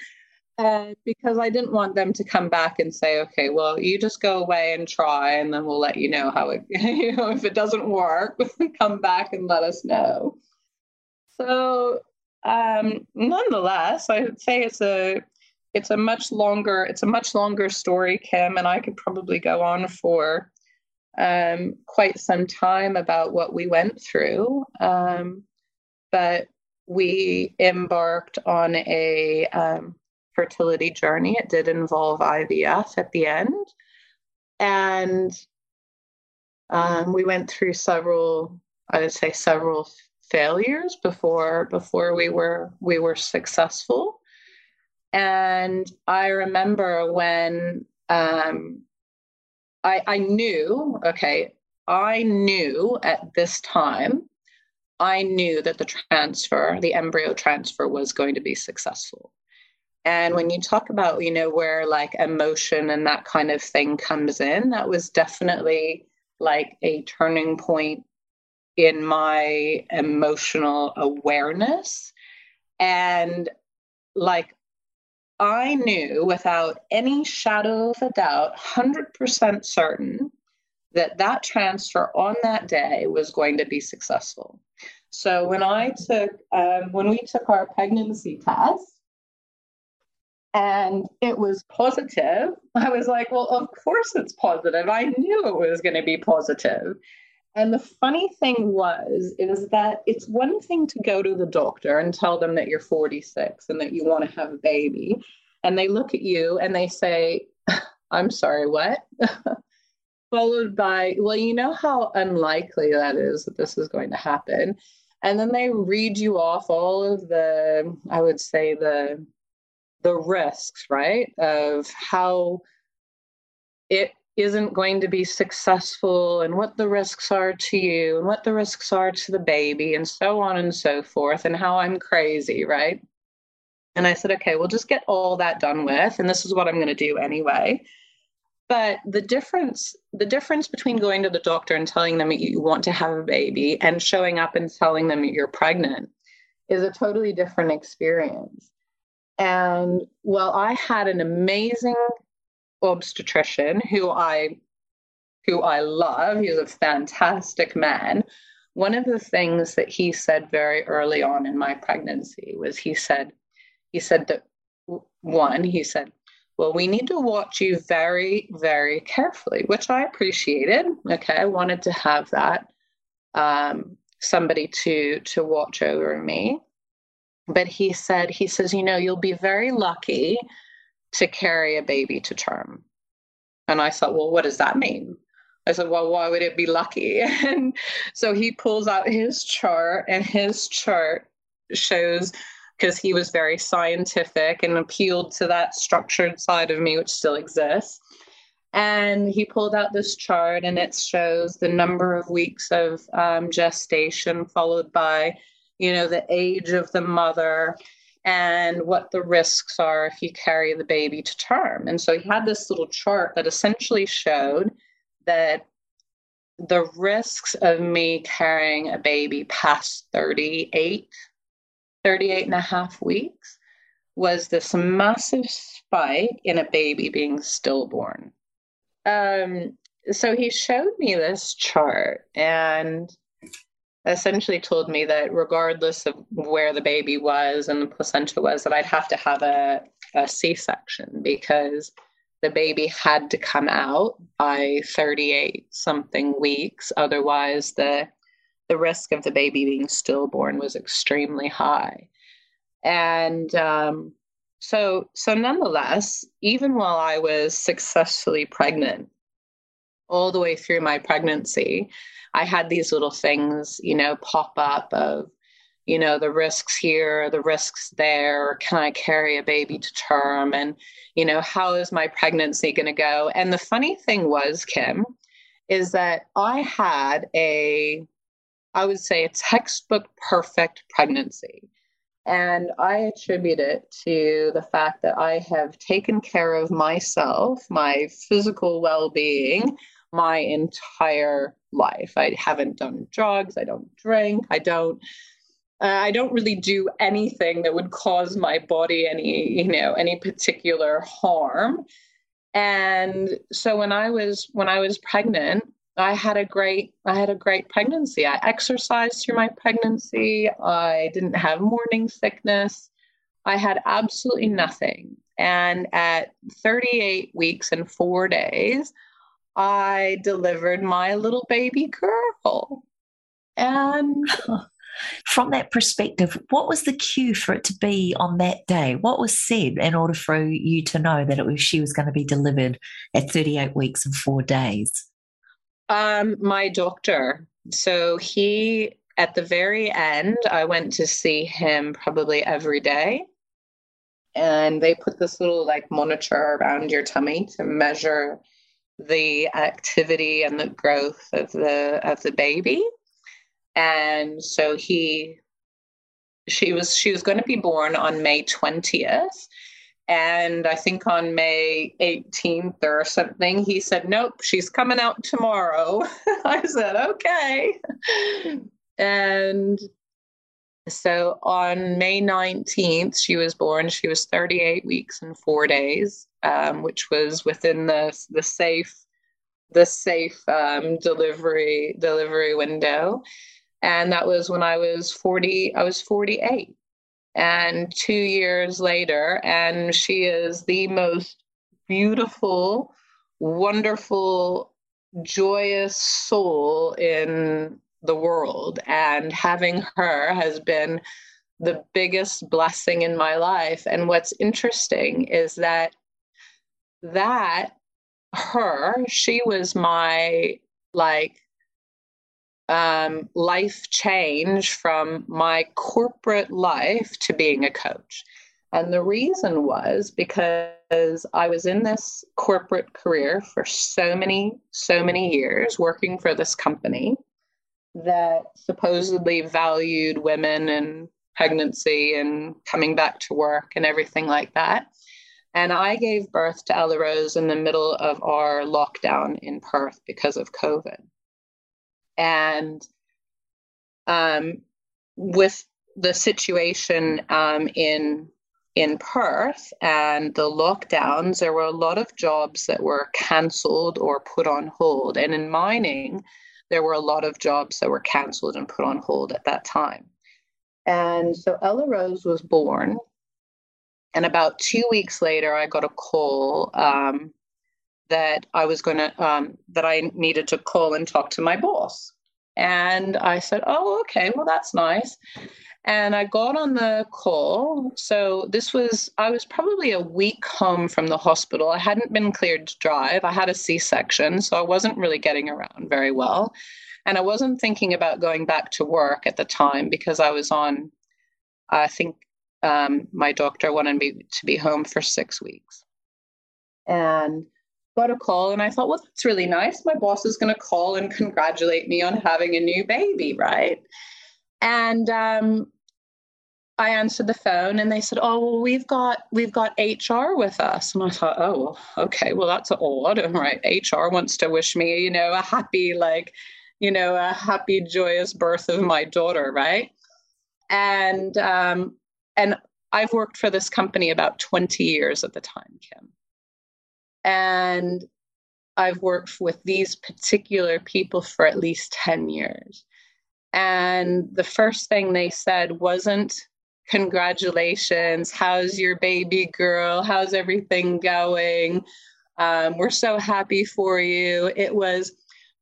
Uh, because I didn't want them to come back and say, okay, well, you just go away and try, and then we'll let you know how it, you know, if it doesn't work, come back and let us know. So, um, nonetheless, I would say it's a it's a much longer it's a much longer story, Kim, and I could probably go on for um, quite some time about what we went through. Um, but we embarked on a um, fertility journey. It did involve IVF at the end. And um, we went through several, I would say, several failures before before we were we were successful. And I remember when um, I, I knew, okay, I knew at this time, I knew that the transfer, the embryo transfer was going to be successful. And when you talk about, you know, where like emotion and that kind of thing comes in, that was definitely like a turning point in my emotional awareness. And like I knew without any shadow of a doubt, 100% certain, that that transfer on that day was going to be successful. So when I took, um, when we took our pregnancy test, and it was positive. I was like, well, of course it's positive. I knew it was going to be positive. And the funny thing was, is that it's one thing to go to the doctor and tell them that you're 46 and that you want to have a baby. And they look at you and they say, I'm sorry, what? Followed by, well, you know how unlikely that is that this is going to happen. And then they read you off all of the, I would say, the the risks, right? Of how it isn't going to be successful and what the risks are to you and what the risks are to the baby and so on and so forth and how I'm crazy, right? And I said, okay, we'll just get all that done with. And this is what I'm going to do anyway. But the difference, the difference between going to the doctor and telling them you want to have a baby and showing up and telling them you're pregnant is a totally different experience. And well, I had an amazing obstetrician who I who I love. He's a fantastic man. One of the things that he said very early on in my pregnancy was he said, he said that one, he said, well, we need to watch you very, very carefully, which I appreciated. Okay, I wanted to have that um, somebody to to watch over me. But he said, he says, you know, you'll be very lucky to carry a baby to term. And I thought, well, what does that mean? I said, well, why would it be lucky? And so he pulls out his chart, and his chart shows because he was very scientific and appealed to that structured side of me, which still exists. And he pulled out this chart, and it shows the number of weeks of um, gestation, followed by, you know, the age of the mother, and what the risks are if you carry the baby to term. And so he had this little chart that essentially showed that the risks of me carrying a baby past 38, 38 and a half weeks was this massive spike in a baby being stillborn. Um, so he showed me this chart and essentially told me that regardless of where the baby was and the placenta was, that I'd have to have a, a C section because the baby had to come out by 38 something weeks. Otherwise, the the risk of the baby being stillborn was extremely high. And um, so, so nonetheless, even while I was successfully pregnant, all the way through my pregnancy, I had these little things, you know, pop up of, you know, the risks here, the risks there. Can I carry a baby to term? And, you know, how is my pregnancy going to go? And the funny thing was, Kim, is that I had a, I would say, a textbook perfect pregnancy. And I attribute it to the fact that I have taken care of myself, my physical well being, my entire life. I haven't done drugs. I don't drink. I don't. Uh, I don't really do anything that would cause my body any, you know, any particular harm. And so when I was when I was pregnant, I had a great I had a great pregnancy. I exercised through my pregnancy. I didn't have morning sickness. I had absolutely nothing. And at 38 weeks and 4 days, I delivered my little baby girl. And from that perspective, what was the cue for it to be on that day? What was said in order for you to know that it was she was going to be delivered at 38 weeks and four days? Um, my doctor. So he, at the very end, I went to see him probably every day. And they put this little like monitor around your tummy to measure the activity and the growth of the of the baby. And so he she was she was going to be born on May 20th and I think on May 18th or something he said nope she's coming out tomorrow. I said okay. And so on May 19th she was born. She was 38 weeks and 4 days um, which was within the the safe the safe um, delivery delivery window, and that was when I was forty. I was forty eight, and two years later, and she is the most beautiful, wonderful, joyous soul in the world. And having her has been the biggest blessing in my life. And what's interesting is that that her, she was my like um, life change from my corporate life to being a coach. And the reason was because I was in this corporate career for so many, so many years working for this company that supposedly valued women and pregnancy and coming back to work and everything like that. And I gave birth to Ella Rose in the middle of our lockdown in Perth because of COVID. And um, with the situation um, in in Perth and the lockdowns, there were a lot of jobs that were cancelled or put on hold. And in mining, there were a lot of jobs that were cancelled and put on hold at that time. And so Ella Rose was born. And about two weeks later, I got a call um, that I was going to, um, that I needed to call and talk to my boss. And I said, Oh, okay, well, that's nice. And I got on the call. So this was, I was probably a week home from the hospital. I hadn't been cleared to drive. I had a C section, so I wasn't really getting around very well. And I wasn't thinking about going back to work at the time because I was on, I think um, my doctor wanted me to be home for six weeks. And got a call, and I thought, well, that's really nice. My boss is going to call and congratulate me on having a new baby, right? And um, I answered the phone and they said, "Oh, well, we've got we've got HR with us." And I thought, "Oh, okay. Well, that's odd. Right, HR wants to wish me, you know, a happy like you know, a happy, joyous birth of my daughter, right? And um, and I've worked for this company about 20 years at the time, Kim. And I've worked with these particular people for at least 10 years. And the first thing they said wasn't, Congratulations, how's your baby girl? How's everything going? Um, we're so happy for you. It was,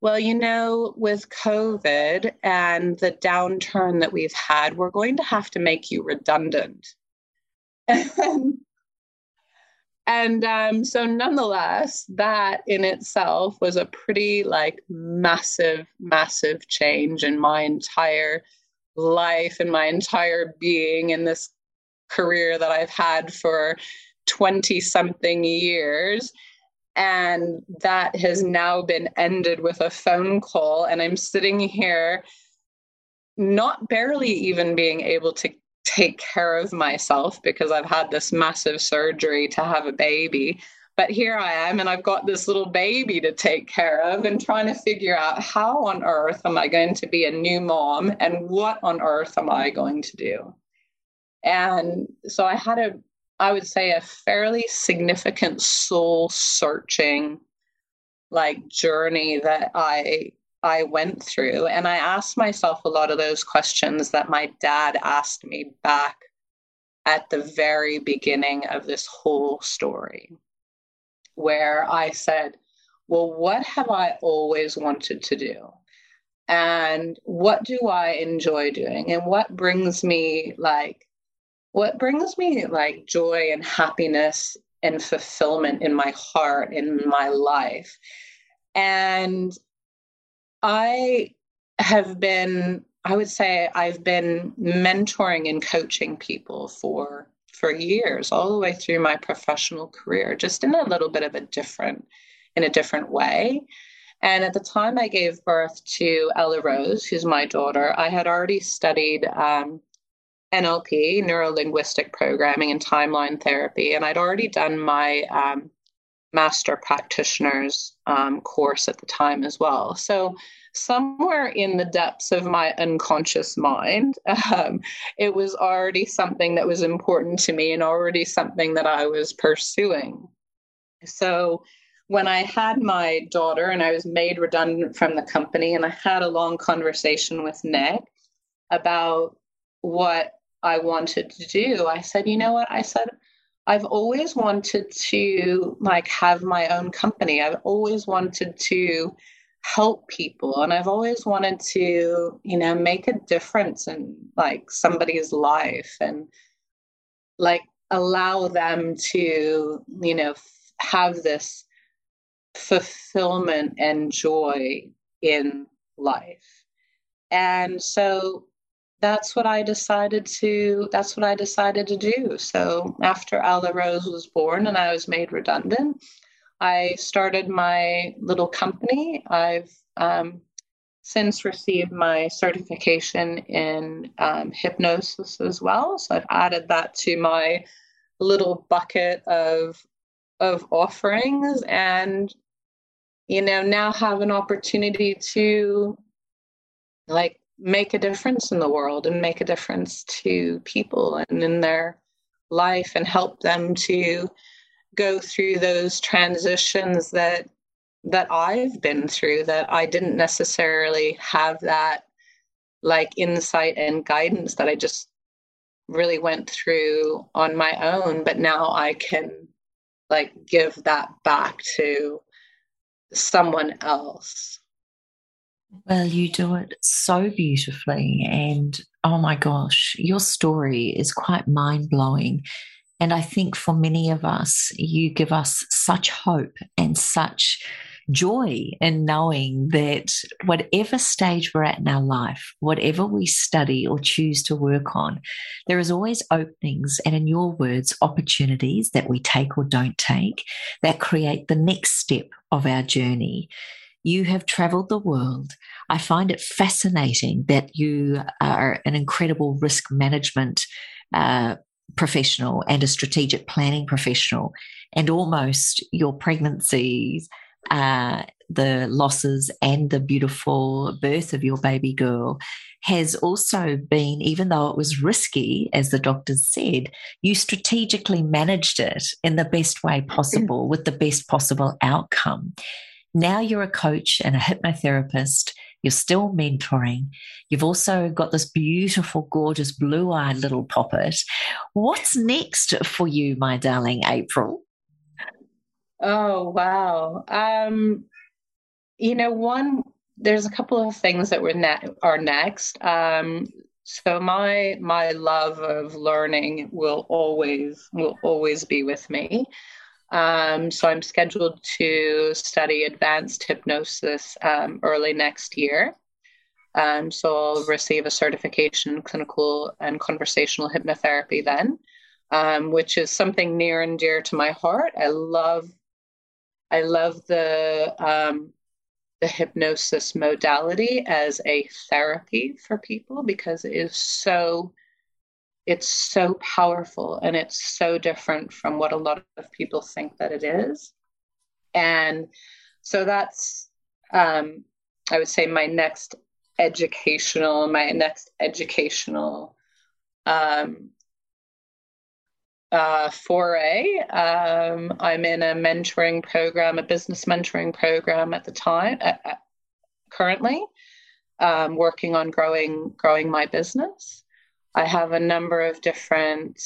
well, you know, with COVID and the downturn that we've had, we're going to have to make you redundant. and um, so, nonetheless, that in itself was a pretty like massive, massive change in my entire life and my entire being in this career that I've had for 20 something years and that has now been ended with a phone call. And I'm sitting here, not barely even being able to take care of myself because I've had this massive surgery to have a baby. But here I am, and I've got this little baby to take care of, and trying to figure out how on earth am I going to be a new mom and what on earth am I going to do? And so I had a I would say, a fairly significant soul searching like journey that I I went through. And I asked myself a lot of those questions that my dad asked me back at the very beginning of this whole story, where I said, Well, what have I always wanted to do? And what do I enjoy doing? And what brings me like what brings me like joy and happiness and fulfillment in my heart in my life and i have been i would say i've been mentoring and coaching people for for years all the way through my professional career just in a little bit of a different in a different way and at the time i gave birth to ella rose who's my daughter i had already studied um, NLP, neuro linguistic programming, and timeline therapy. And I'd already done my um, master practitioner's um, course at the time as well. So, somewhere in the depths of my unconscious mind, um, it was already something that was important to me and already something that I was pursuing. So, when I had my daughter and I was made redundant from the company, and I had a long conversation with Nick about what I wanted to do, I said, you know what? I said, I've always wanted to like have my own company. I've always wanted to help people and I've always wanted to, you know, make a difference in like somebody's life and like allow them to, you know, have this fulfillment and joy in life. And so that's what I decided to that's what I decided to do. So after Ella Rose was born and I was made redundant, I started my little company. I've um, since received my certification in um, hypnosis as well. So I've added that to my little bucket of of offerings and you know now have an opportunity to like make a difference in the world and make a difference to people and in their life and help them to go through those transitions that that I've been through that I didn't necessarily have that like insight and guidance that I just really went through on my own but now I can like give that back to someone else well, you do it so beautifully. And oh my gosh, your story is quite mind blowing. And I think for many of us, you give us such hope and such joy in knowing that whatever stage we're at in our life, whatever we study or choose to work on, there is always openings and, in your words, opportunities that we take or don't take that create the next step of our journey. You have traveled the world. I find it fascinating that you are an incredible risk management uh, professional and a strategic planning professional, and almost your pregnancies, uh, the losses, and the beautiful birth of your baby girl has also been, even though it was risky, as the doctors said, you strategically managed it in the best way possible with the best possible outcome. Now you're a coach and a hypnotherapist. You're still mentoring. You've also got this beautiful, gorgeous, blue eyed little poppet. What's next for you, my darling April? Oh, wow. Um, you know, one, there's a couple of things that were ne- are next. Um, so my my love of learning will always will always be with me. Um, so I'm scheduled to study advanced hypnosis um, early next year. Um, so I'll receive a certification in clinical and conversational hypnotherapy then, um, which is something near and dear to my heart. I love, I love the um, the hypnosis modality as a therapy for people because it is so it's so powerful and it's so different from what a lot of people think that it is. And so that's, um, I would say, my next educational, my next educational um, uh, foray. Um, I'm in a mentoring program, a business mentoring program at the time, uh, uh, currently, um, working on growing growing my business. I have a number of different,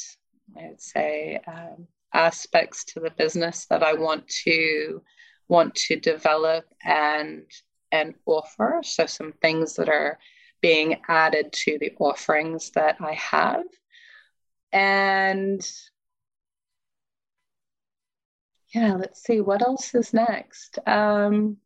I would say, um, aspects to the business that I want to want to develop and and offer. So some things that are being added to the offerings that I have. And yeah, let's see what else is next. Um,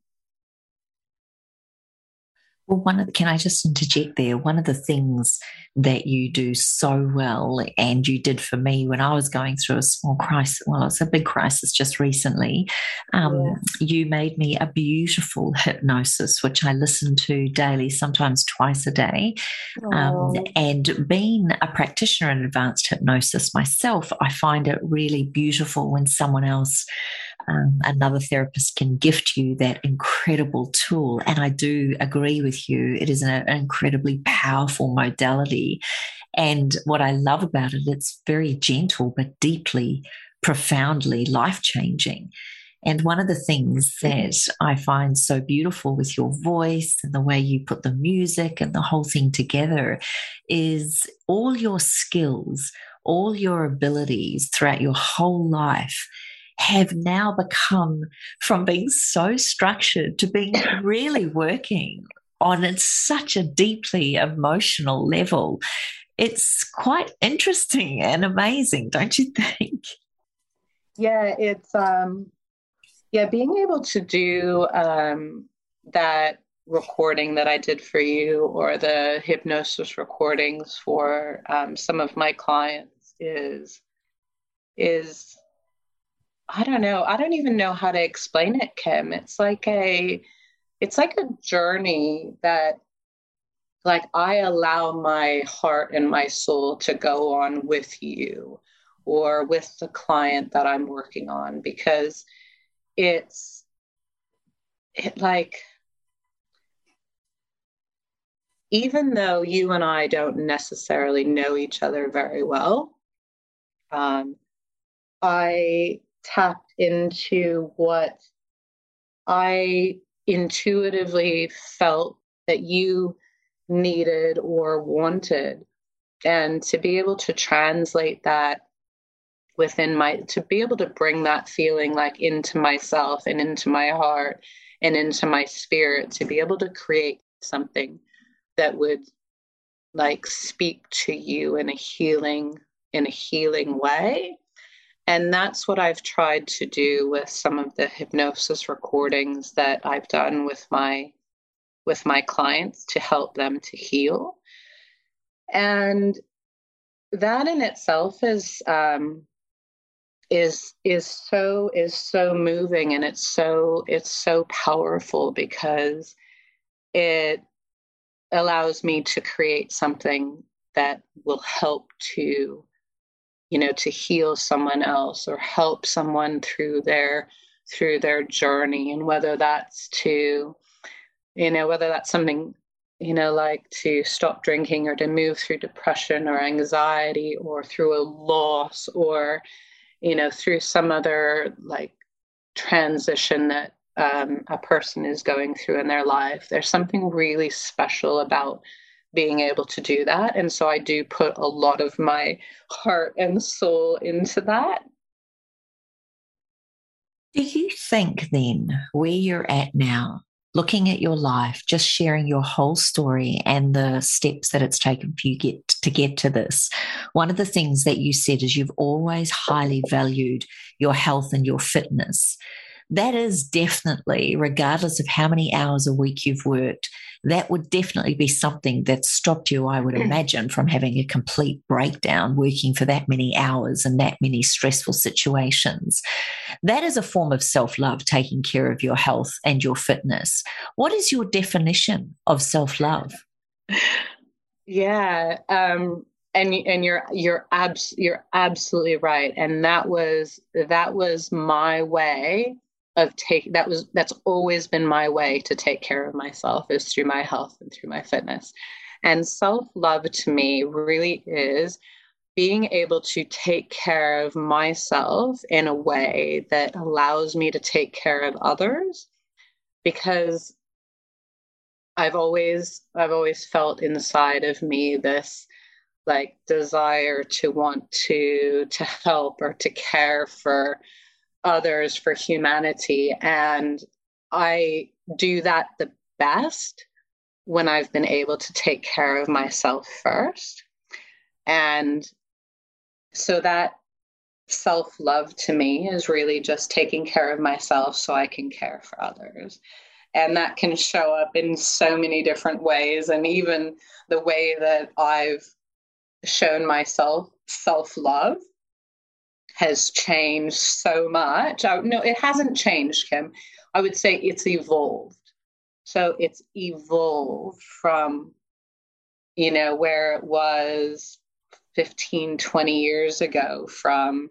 well, one of the, can I just interject there? One of the things that you do so well, and you did for me when I was going through a small crisis, well, it's a big crisis just recently. Um, yeah. You made me a beautiful hypnosis, which I listen to daily, sometimes twice a day. Um, and being a practitioner in advanced hypnosis myself, I find it really beautiful when someone else um, another therapist can gift you that incredible tool. And I do agree with you, it is an, incredibly powerful modality. And what I love about it, it's very gentle, but deeply, profoundly life changing. And one of the things that I find so beautiful with your voice and the way you put the music and the whole thing together is all your skills, all your abilities throughout your whole life have now become from being so structured to being really working on it such a deeply emotional level. It's quite interesting and amazing, don't you think? Yeah, it's um yeah, being able to do um that recording that I did for you or the hypnosis recordings for um, some of my clients is is I don't know. I don't even know how to explain it, Kim. It's like a it's like a journey that like I allow my heart and my soul to go on with you or with the client that I'm working on because it's it like even though you and I don't necessarily know each other very well, um, I tapped into what I intuitively felt that you needed or wanted. And to be able to translate that within my, to be able to bring that feeling like into myself and into my heart and into my spirit, to be able to create something that would like speak to you in a healing in a healing way and that's what I've tried to do with some of the hypnosis recordings that I've done with my with my clients to help them to heal. And that in itself is um, is is so is so moving and it's so it's so powerful because it allows me to create something that will help to you know to heal someone else or help someone through their through their journey. And whether that's to you know whether that's something you know like to stop drinking or to move through depression or anxiety or through a loss or you know through some other like transition that um, a person is going through in their life there's something really special about being able to do that. And so I do put a lot of my heart and soul into that. Do you think then where you're at now, looking at your life, just sharing your whole story and the steps that it's taken for you get to get to this. One of the things that you said is you've always highly valued your health and your fitness. That is definitely, regardless of how many hours a week you've worked, that would definitely be something that stopped you, I would mm. imagine, from having a complete breakdown working for that many hours and that many stressful situations. That is a form of self love, taking care of your health and your fitness. What is your definition of self love? Yeah. Um, and and you're you're abs you're absolutely right and that was that was my way of take that was that's always been my way to take care of myself is through my health and through my fitness. And self-love to me really is being able to take care of myself in a way that allows me to take care of others because i've always i've always felt inside of me this like desire to want to to help or to care for others for humanity. And I do that the best when I've been able to take care of myself first. And so that self love to me is really just taking care of myself so I can care for others. And that can show up in so many different ways. And even the way that I've shown myself self love has changed so much. I, no, it hasn't changed, Kim. I would say it's evolved. So it's evolved from, you know, where it was 15, 20 years ago, from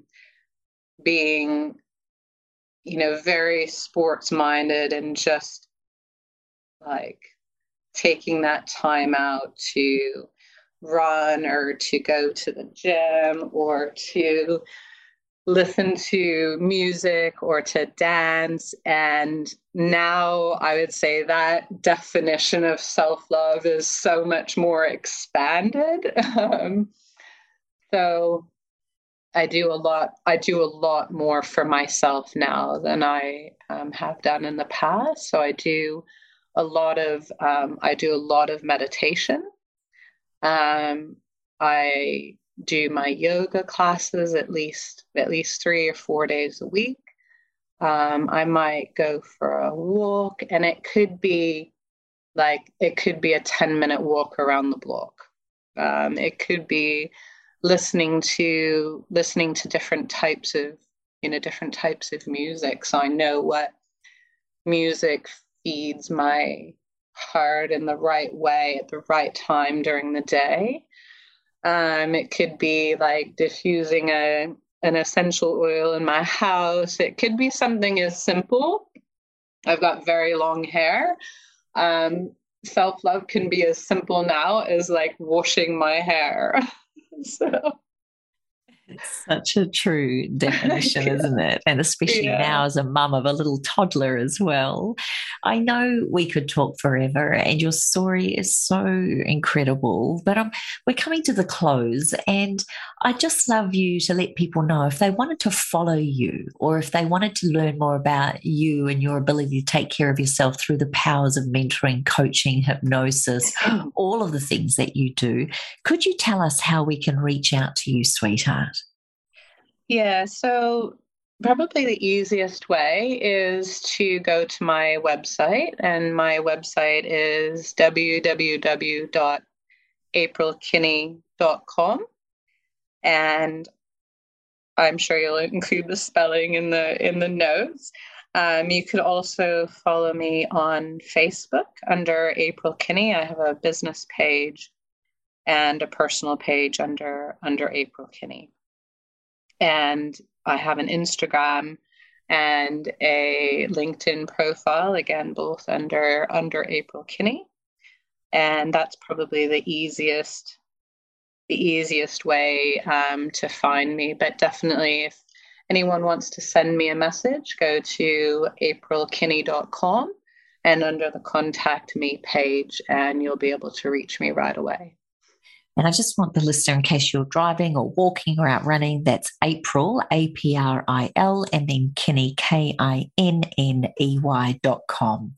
being, you know, very sports minded and just like taking that time out to run or to go to the gym or to listen to music or to dance. And now I would say that definition of self love is so much more expanded. Um, so I do a lot. I do a lot more for myself now than I um, have done in the past. So I do a lot of um, I do a lot of meditation. Um, I do my yoga classes at least at least three or four days a week. Um, I might go for a walk, and it could be like it could be a ten minute walk around the block. Um, it could be listening to listening to different types of you know different types of music, so I know what music feeds my heart in the right way at the right time during the day. Um, it could be like diffusing a an essential oil in my house. It could be something as simple. I've got very long hair. Um, Self love can be as simple now as like washing my hair. so it's such a true definition, yeah. isn't it? And especially yeah. now as a mum of a little toddler as well. I know we could talk forever, and your story is so incredible. But um, we're coming to the close, and I just love you to let people know if they wanted to follow you or if they wanted to learn more about you and your ability to take care of yourself through the powers of mentoring, coaching, hypnosis, all of the things that you do. Could you tell us how we can reach out to you, sweetheart? Yeah, so probably the easiest way is to go to my website, and my website is www.aprilkinney.com. And I'm sure you'll include the spelling in the in the notes. Um, you could also follow me on Facebook under April Kinney. I have a business page and a personal page under under April Kinney and I have an Instagram and a LinkedIn profile again both under under April Kinney. And that's probably the easiest the easiest way um, to find me. But definitely if anyone wants to send me a message go to aprilkinney.com and under the contact me page and you'll be able to reach me right away and I just want the listener, in case you're driving or walking or out running, that's April, A P R I L, and then Kinney, K I N N E Y dot com.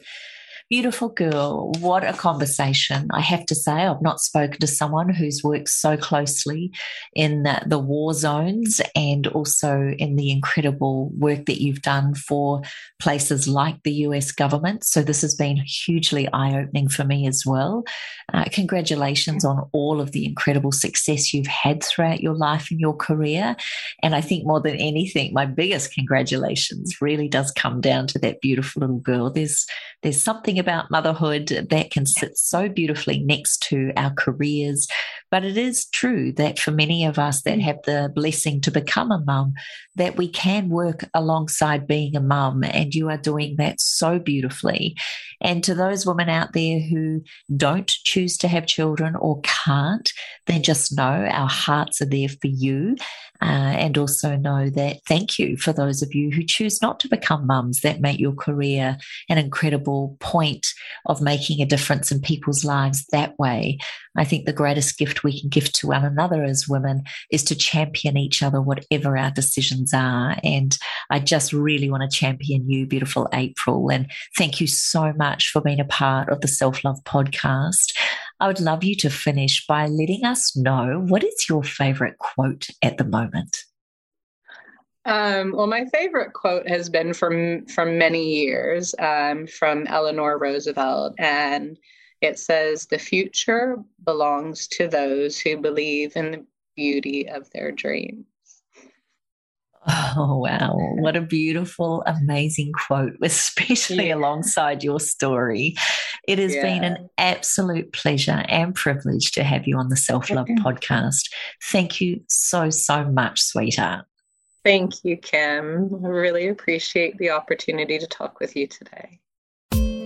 Beautiful girl. What a conversation. I have to say, I've not spoken to someone who's worked so closely in the war zones and also in the incredible work that you've done for places like the US government. So, this has been hugely eye opening for me as well. Uh, congratulations on all of the incredible success you've had throughout your life and your career. And I think more than anything, my biggest congratulations really does come down to that beautiful little girl. There's there's something about motherhood that can sit so beautifully next to our careers. But it is true that for many of us that have the blessing to become a mum, that we can work alongside being a mum. And you are doing that so beautifully. And to those women out there who don't choose to have children or can't, then just know our hearts are there for you. Uh, and also know that thank you for those of you who choose not to become mums that make your career an incredible point of making a difference in people's lives that way. I think the greatest we can give to one another as women is to champion each other, whatever our decisions are. And I just really want to champion you, beautiful April. And thank you so much for being a part of the Self Love podcast. I would love you to finish by letting us know what is your favorite quote at the moment? Um, well, my favorite quote has been from from many years um, from Eleanor Roosevelt, and it says, "The future belongs to those who believe in the beauty of their dreams." Oh, wow. What a beautiful, amazing quote, especially yeah. alongside your story. It has yeah. been an absolute pleasure and privilege to have you on the Self Love podcast. Thank you so, so much, sweetheart. Thank you, Kim. I really appreciate the opportunity to talk with you today.